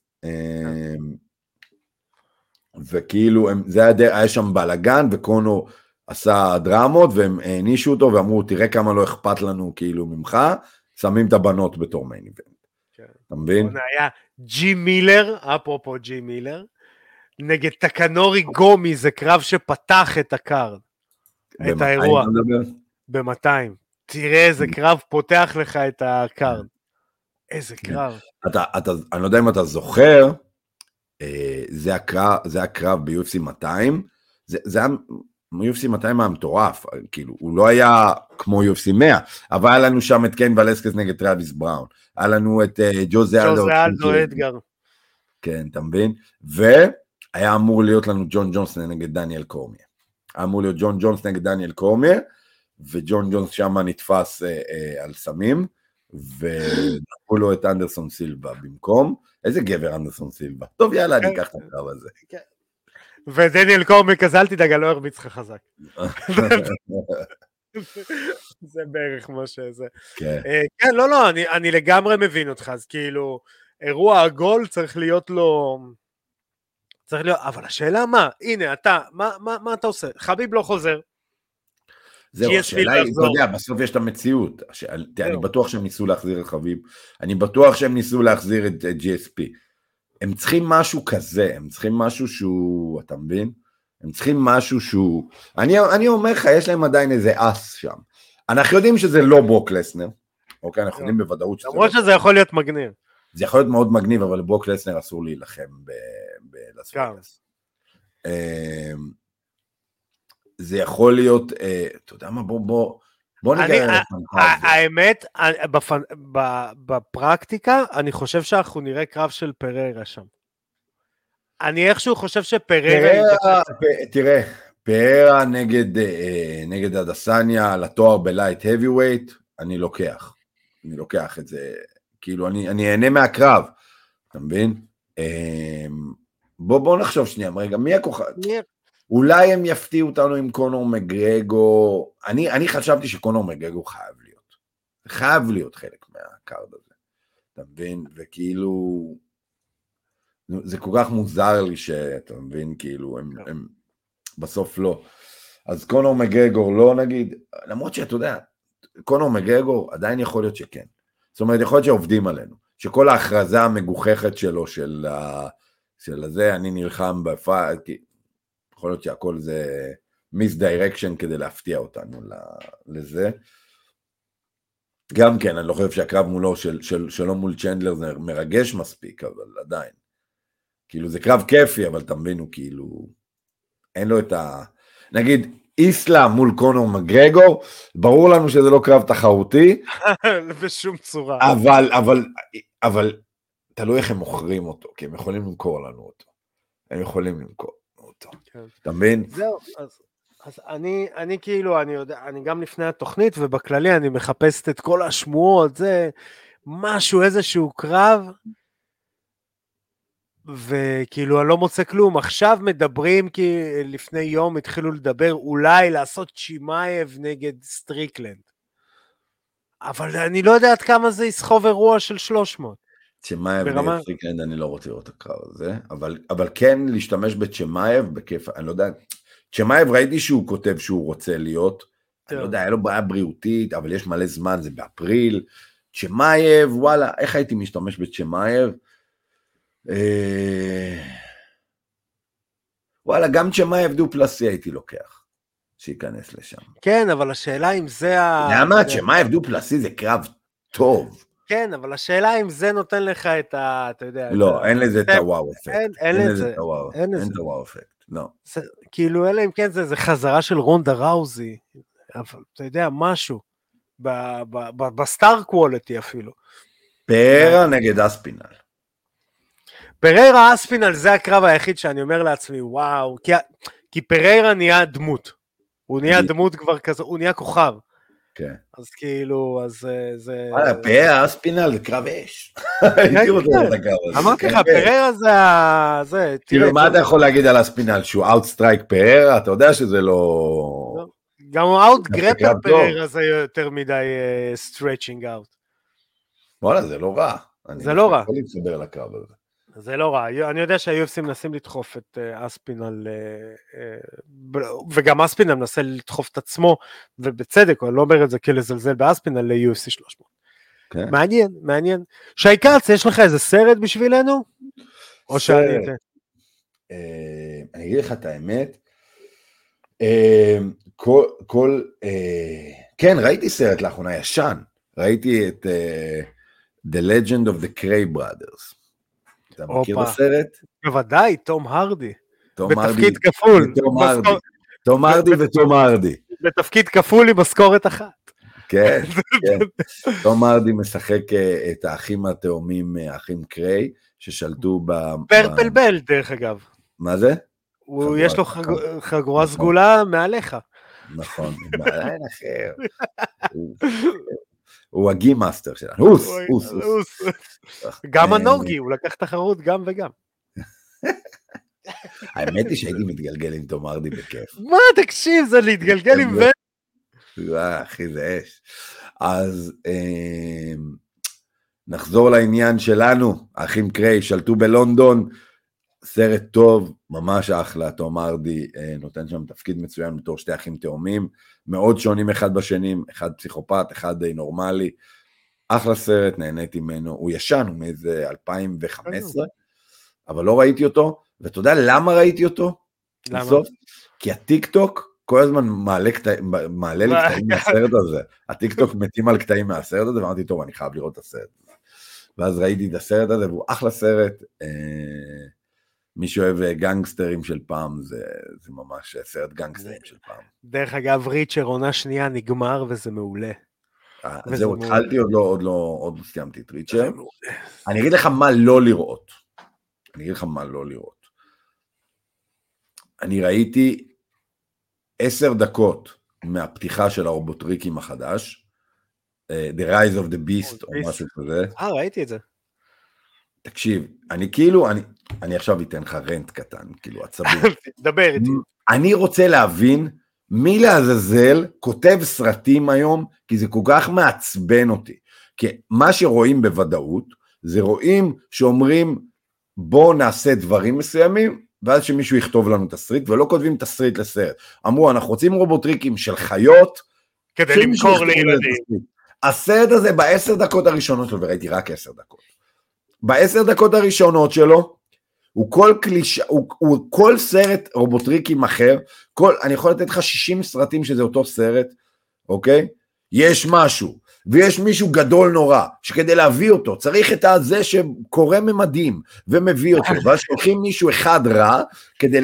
Speaker 2: וכאילו, זה היה, היה שם בלאגן, וקונו עשה דרמות, והם הענישו אותו ואמרו, תראה כמה לא אכפת לנו כאילו ממך, שמים את הבנות בתור מיין איבנט. כן. אתה מבין?
Speaker 1: היה ג'ים מילר, אפרופו ג'ים מילר, נגד טקנורי גומי, זה קרב שפתח את ה-card, את האירוע. ב-200. תראה איזה קרב פותח לך את ה-card. איזה כן. קרב.
Speaker 2: אתה, אתה, אני לא יודע אם אתה זוכר, אה, זה הקרב, זה הקרב ב-UFC 200, זה, זה היה, UFC 200 היה מטורף, כאילו, הוא לא היה כמו UFC 100, אבל היה לנו שם את קיין ולסקס נגד טרוויס בראון, היה לנו את uh, ז'וזה אלדו.
Speaker 1: ז'וזה אלדו אדגר.
Speaker 2: כן, אתה מבין? והיה אמור להיות לנו ג'ון ג'ונס נגד דניאל קורמיה. היה אמור להיות ג'ון ג'ונס נגד דניאל קורמיה, וג'ון ג'ונס שם נתפס uh, uh, על סמים, ונתנו לו את אנדרסון סילבה במקום. איזה גבר אנדרסון סילבה. טוב, יאללה, אני כן. אקח את הקרב הזה. כן.
Speaker 1: ודניאל קורמיה, אז אל תדאג, אני לא ארביץ לך חזק. זה בערך מה שזה. כן. אה, כן, לא, לא, אני לגמרי מבין אותך, אז כאילו, אירוע עגול צריך להיות לו... צריך להיות, אבל השאלה מה, הנה, אתה, מה, מה, מה אתה עושה? חביב לא חוזר.
Speaker 2: זהו, השאלה היא, אתה יודע, בסוף יש את המציאות. אני בטוח שהם ניסו להחזיר את חביב, אני בטוח שהם ניסו להחזיר את GSP. הם צריכים משהו כזה, הם צריכים משהו שהוא, אתה מבין? הם צריכים משהו שהוא... אני, אני אומר לך, יש להם עדיין איזה אס שם. אנחנו יודעים שזה לא ברוק לסנר, אוקיי? אנחנו יודעים בוודאות
Speaker 1: שזה... למרות לא... שזה יכול להיות מגניב.
Speaker 2: זה יכול להיות מאוד מגניב, אבל ברוק לסנר אסור להילחם בלס וגאס. זה יכול להיות, אה, אתה יודע מה, בוא, בוא, בוא נגיע לפנטזיה.
Speaker 1: האמת, בפרקטיקה, אני חושב שאנחנו נראה קרב של פררה שם. אני איכשהו חושב ש Pereira...
Speaker 2: תראה, Pereira נגד, אה, נגד אדסניה על התואר ב light heavyweight, אני לוקח. אני לוקח את זה, כאילו, אני, אני אהנה מהקרב, אתה מבין? אמ, בוא, בוא נחשוב שנייה, רגע, מי הכוכב? אולי הם יפתיעו אותנו עם קונור מגרגור, אני, אני חשבתי שקונור מגרגור חייב להיות, חייב להיות חלק מה card הזה, אתה מבין? וכאילו, זה כל כך מוזר לי שאתה מבין, כאילו, הם, כן. הם בסוף לא. אז קונור מגרגור לא נגיד, למרות שאתה יודע, קונור מגרגור עדיין יכול להיות שכן. זאת אומרת, יכול להיות שעובדים עלינו, שכל ההכרזה המגוחכת שלו, של, של הזה, אני נלחם בפייט, יכול להיות שהכל זה מיסדיירקשן כדי להפתיע אותנו לזה. גם כן, אני לא חושב שהקרב מולו של, של, שלו מול צ'נדלר זה מרגש מספיק, אבל עדיין. כאילו זה קרב כיפי, אבל אתה מבין, הוא כאילו, אין לו את ה... נגיד, איסלאם מול קונור מגרגור, ברור לנו שזה לא קרב תחרותי.
Speaker 1: בשום צורה.
Speaker 2: אבל, אבל, אבל, תלוי איך הם מוכרים אותו, כי הם יכולים למכור לנו אותו. הם יכולים למכור. אותו. כן. אתה מבין?
Speaker 1: זהו, אז, אז אני, אני כאילו, אני יודע, אני גם לפני התוכנית, ובכללי אני מחפשת את כל השמועות, זה משהו, איזשהו קרב, וכאילו אני לא מוצא כלום. עכשיו מדברים, כי לפני יום התחילו לדבר אולי לעשות צ'מאייב נגד סטריקלנד. אבל אני לא יודע עד כמה זה יסחוב אירוע של 300.
Speaker 2: צ'מאייב ברמה... אני לא רוצה לראות את הקרב הזה, אבל, אבל כן להשתמש בצ'מאייב בכיף, אני לא יודע, צ'מאייב ראיתי שהוא כותב שהוא רוצה להיות, אני לא יודע, היה לו בעיה בריאותית, אבל יש מלא זמן, זה באפריל, צ'מאייב, וואלה, איך הייתי משתמש בצ'מאייב? אה... וואלה, גם צ'מאייב דו-פלסי הייתי לוקח, שייכנס לשם.
Speaker 1: כן, אבל השאלה אם זה ה...
Speaker 2: למה? צ'מאייב דו-פלסי זה קרב טוב.
Speaker 1: כן, אבל השאלה אם זה נותן לך את ה... אתה יודע...
Speaker 2: לא, אין לזה את הוואו אפקט.
Speaker 1: אין לזה.
Speaker 2: אין לזה את הוואו אפקט, לא.
Speaker 1: כאילו, אלא אם כן זה חזרה של רונדה ראוזי, אבל אתה יודע, משהו. בסטאר קוולטי אפילו.
Speaker 2: פררה נגד אספינל.
Speaker 1: פררה אספינל זה הקרב היחיד שאני אומר לעצמי, וואו, כי, כי פררה נהיה דמות. הוא נהיה דמות כבר כזה, הוא נהיה כוכב.
Speaker 2: כן.
Speaker 1: אז כאילו, אז זה...
Speaker 2: וואלה, פררה אספינל זה קרב אש. הייתי רוצה לראות את הקרב הזה.
Speaker 1: אמרתי לך, פררה זה ה... זה,
Speaker 2: כאילו, מה אתה יכול להגיד על אספינל? שהוא outstrike פררה? אתה יודע שזה לא...
Speaker 1: גם out grapple פררה זה יותר מדי stretching out.
Speaker 2: וואלה, זה לא רע.
Speaker 1: זה לא רע.
Speaker 2: אני יכול להתחבר לקרב הזה.
Speaker 1: זה לא רע, אני יודע שה-UFC מנסים לדחוף את אספינל, וגם אספינל מנסה לדחוף את עצמו, ובצדק, אני לא אומר את זה כלזלזל באספינל ל-UFC 300. כן. מעניין, מעניין. שי כץ, יש לך איזה סרט בשבילנו? או שאני...
Speaker 2: אני אגיד לך את האמת, כל, כל, כן, ראיתי סרט לאחרונה ישן, ראיתי את The Legend of the Cray Brothers. אתה מכיר את הסרט?
Speaker 1: בוודאי, תום הרדי. בתפקיד כפול.
Speaker 2: תום הרדי ותום הרדי.
Speaker 1: בתפקיד כפול עם משכורת אחת.
Speaker 2: כן, כן. תום הרדי משחק את האחים התאומים, האחים קריי, ששלטו ב...
Speaker 1: פרפל בל, דרך אגב.
Speaker 2: מה זה?
Speaker 1: יש לו חגורה סגולה מעליך.
Speaker 2: נכון, מעליין אחר. הוא הגי מאסטר שלנו, הוס, הוס, הוס.
Speaker 1: גם הנוגי, הוא לקח תחרות גם וגם.
Speaker 2: האמת היא שהייתי מתגלגל עם תום ארדי בכיף.
Speaker 1: מה, תקשיב, זה להתגלגל עם בן...
Speaker 2: וואי, אחי, זה אש. אז נחזור לעניין שלנו, האחים קריי שלטו בלונדון, סרט טוב, ממש אחלה, תום ארדי אה, נותן שם תפקיד מצוין בתור שתי אחים תאומים, מאוד שונים אחד בשני, אחד פסיכופת, אחד די נורמלי. אחלה סרט, נהניתי ממנו, הוא ישן, הוא מאיזה 2015, אבל לא ראיתי אותו, ואתה יודע למה ראיתי אותו?
Speaker 1: למה? בסוף?
Speaker 2: כי הטיק טוק כל הזמן מעלה, קטע, מעלה לי קטעים מהסרט הזה, הטיק טוק מתים על קטעים מהסרט הזה, ואמרתי, טוב, אני חייב לראות את הסרט. ואז ראיתי את הסרט הזה, והוא אחלה סרט. אה... מי שאוהב אה, גנגסטרים של פעם, זה, זה ממש אה, סרט גנגסטרים של פעם.
Speaker 1: דרך אגב, ריצ'ר עונה שנייה נגמר וזה מעולה.
Speaker 2: אה, זהו, התחלתי, עוד לא, עוד לא, עוד לא סיימתי את ריצ'ר. אני אגיד לך מה לא לראות. אני אגיד לך מה לא לראות. אני ראיתי עשר דקות מהפתיחה של הרובוטריקים החדש, The Rise of the Beast או משהו כזה.
Speaker 1: אה, ראיתי את זה.
Speaker 2: תקשיב, אני כאילו, אני, אני עכשיו אתן לך רנט קטן, כאילו עצבי.
Speaker 1: דבר איתי.
Speaker 2: אני רוצה להבין מי לעזאזל כותב סרטים היום, כי זה כל כך מעצבן אותי. כי מה שרואים בוודאות, זה רואים שאומרים, בואו נעשה דברים מסוימים, ואז שמישהו יכתוב לנו תסריט, ולא כותבים תסריט לסרט. אמרו, אנחנו רוצים רובוטריקים של חיות,
Speaker 1: כדי למכור לילדים.
Speaker 2: הסרט הזה בעשר דקות הראשונות שלו, וראיתי רק עשר דקות. בעשר דקות הראשונות שלו, הוא כל קלישה, הוא, הוא כל סרט רובוטריקים אחר, כל, אני יכול לתת לך 60 סרטים שזה אותו סרט, אוקיי? יש משהו, ויש מישהו גדול נורא, שכדי להביא אותו צריך את הזה שקורא ממדים ומביא אותו, ואז שולחים מישהו אחד רע כדי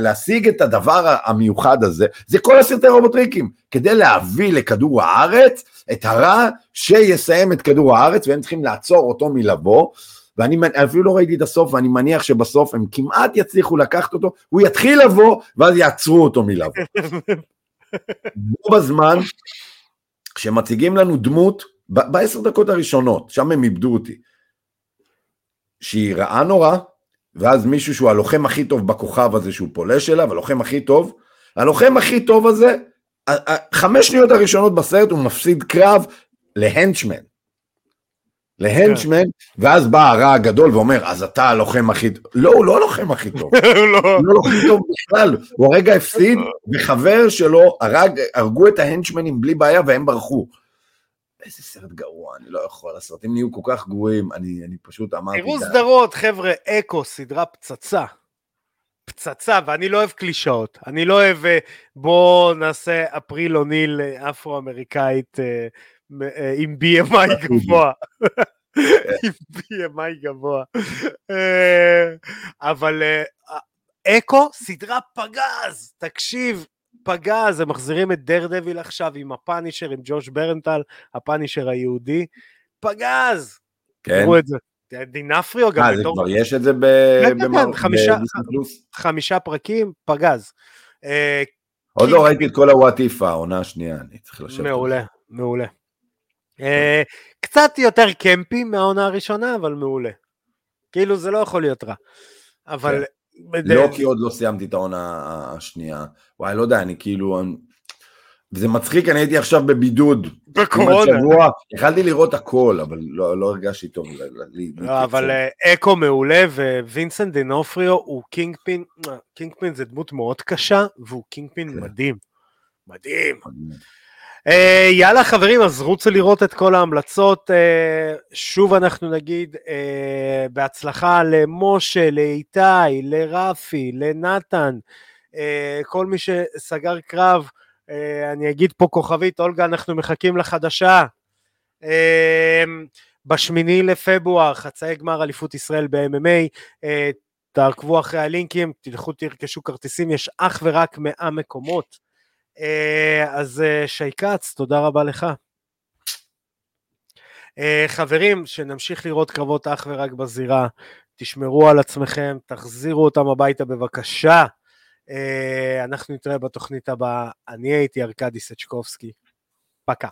Speaker 2: להשיג את הדבר המיוחד הזה, זה כל הסרטי רובוטריקים, כדי להביא לכדור הארץ את הרע שיסיים את כדור הארץ, והם צריכים לעצור אותו מלבוא. ואני אפילו לא ראיתי את הסוף, ואני מניח שבסוף הם כמעט יצליחו לקחת אותו, הוא יתחיל לבוא, ואז יעצרו אותו מלבוא. בו בזמן, כשמציגים לנו דמות, בעשר דקות הראשונות, שם הם איבדו אותי, שהיא רעה נורא, ואז מישהו שהוא הלוחם הכי טוב בכוכב הזה שהוא פולש אליו, הלוחם הכי טוב, הלוחם הכי טוב הזה, חמש שניות הראשונות בסרט הוא מפסיד קרב להנצ'מן. להנצ'מן, ואז בא הרע הגדול ואומר, אז אתה הלוחם הכי טוב. לא, הוא לא הלוחם הכי טוב. לא. הוא לא הלוחם טוב בכלל. הוא הרגע הפסיד, וחבר שלו הרג, הרגו את ההנצ'מנים בלי בעיה והם ברחו. איזה סרט גרוע, אני לא יכול, הסרטים נהיו כל כך גרועים, אני, אני פשוט אמרתי...
Speaker 1: תראו סדרות, חבר'ה, אקו, סדרה פצצה. פצצה, ואני לא אוהב קלישאות. אני לא אוהב, אה, בוא נעשה אפריל אוניל אה, אפרו-אמריקאית אה, עם BMI גבוה. עם BMI גבוה. אבל אקו, סדרה פגז, תקשיב, פגז, הם מחזירים את דר דביל עכשיו עם הפאנישר, עם ג'וש ברנטל, הפאנישר היהודי, פגז.
Speaker 2: כן.
Speaker 1: תראו את זה. דינפריו גם.
Speaker 2: אה, זה כבר יש את זה ב...
Speaker 1: כן, כן, כן, חמישה פרקים, פגז.
Speaker 2: עוד לא ראיתי את כל הוואטיפה, העונה השנייה, אני צריך לשבת.
Speaker 1: מעולה, מעולה. אה, קצת יותר קמפי מהעונה הראשונה, אבל מעולה. כאילו זה לא יכול להיות רע. אבל...
Speaker 2: כן. לא כי עוד לא סיימתי את העונה השנייה. וואי, לא יודע, אני כאילו... וזה מצחיק, אני הייתי עכשיו בבידוד.
Speaker 1: בקורונה.
Speaker 2: שבוע, יכולתי לראות הכל, אבל לא, לא הרגשתי טוב.
Speaker 1: לא, אבל אה, אקו מעולה, ווינסנט דינופריו הוא קינגפין, קינגפין זה דמות מאוד קשה, והוא קינגפין כן. מדהים. מדהים. Uh, יאללה חברים, אז רוצו לראות את כל ההמלצות. Uh, שוב אנחנו נגיד uh, בהצלחה למשה, לאיתי, לרפי, לנתן, uh, כל מי שסגר קרב. Uh, אני אגיד פה כוכבית, אולגה, אנחנו מחכים לחדשה. Uh, בשמיני לפברואר, חצאי גמר אליפות ישראל ב-MMA, uh, תעקבו אחרי הלינקים, תלכו תרכשו כרטיסים, יש אך ורק 100 מקומות. Uh, אז uh, שי כץ, תודה רבה לך. Uh, חברים, שנמשיך לראות קרבות אך ורק בזירה, תשמרו על עצמכם, תחזירו אותם הביתה בבקשה. אנחנו נתראה בתוכנית הבאה. אני הייתי ארכדי סצ'קובסקי. פקה.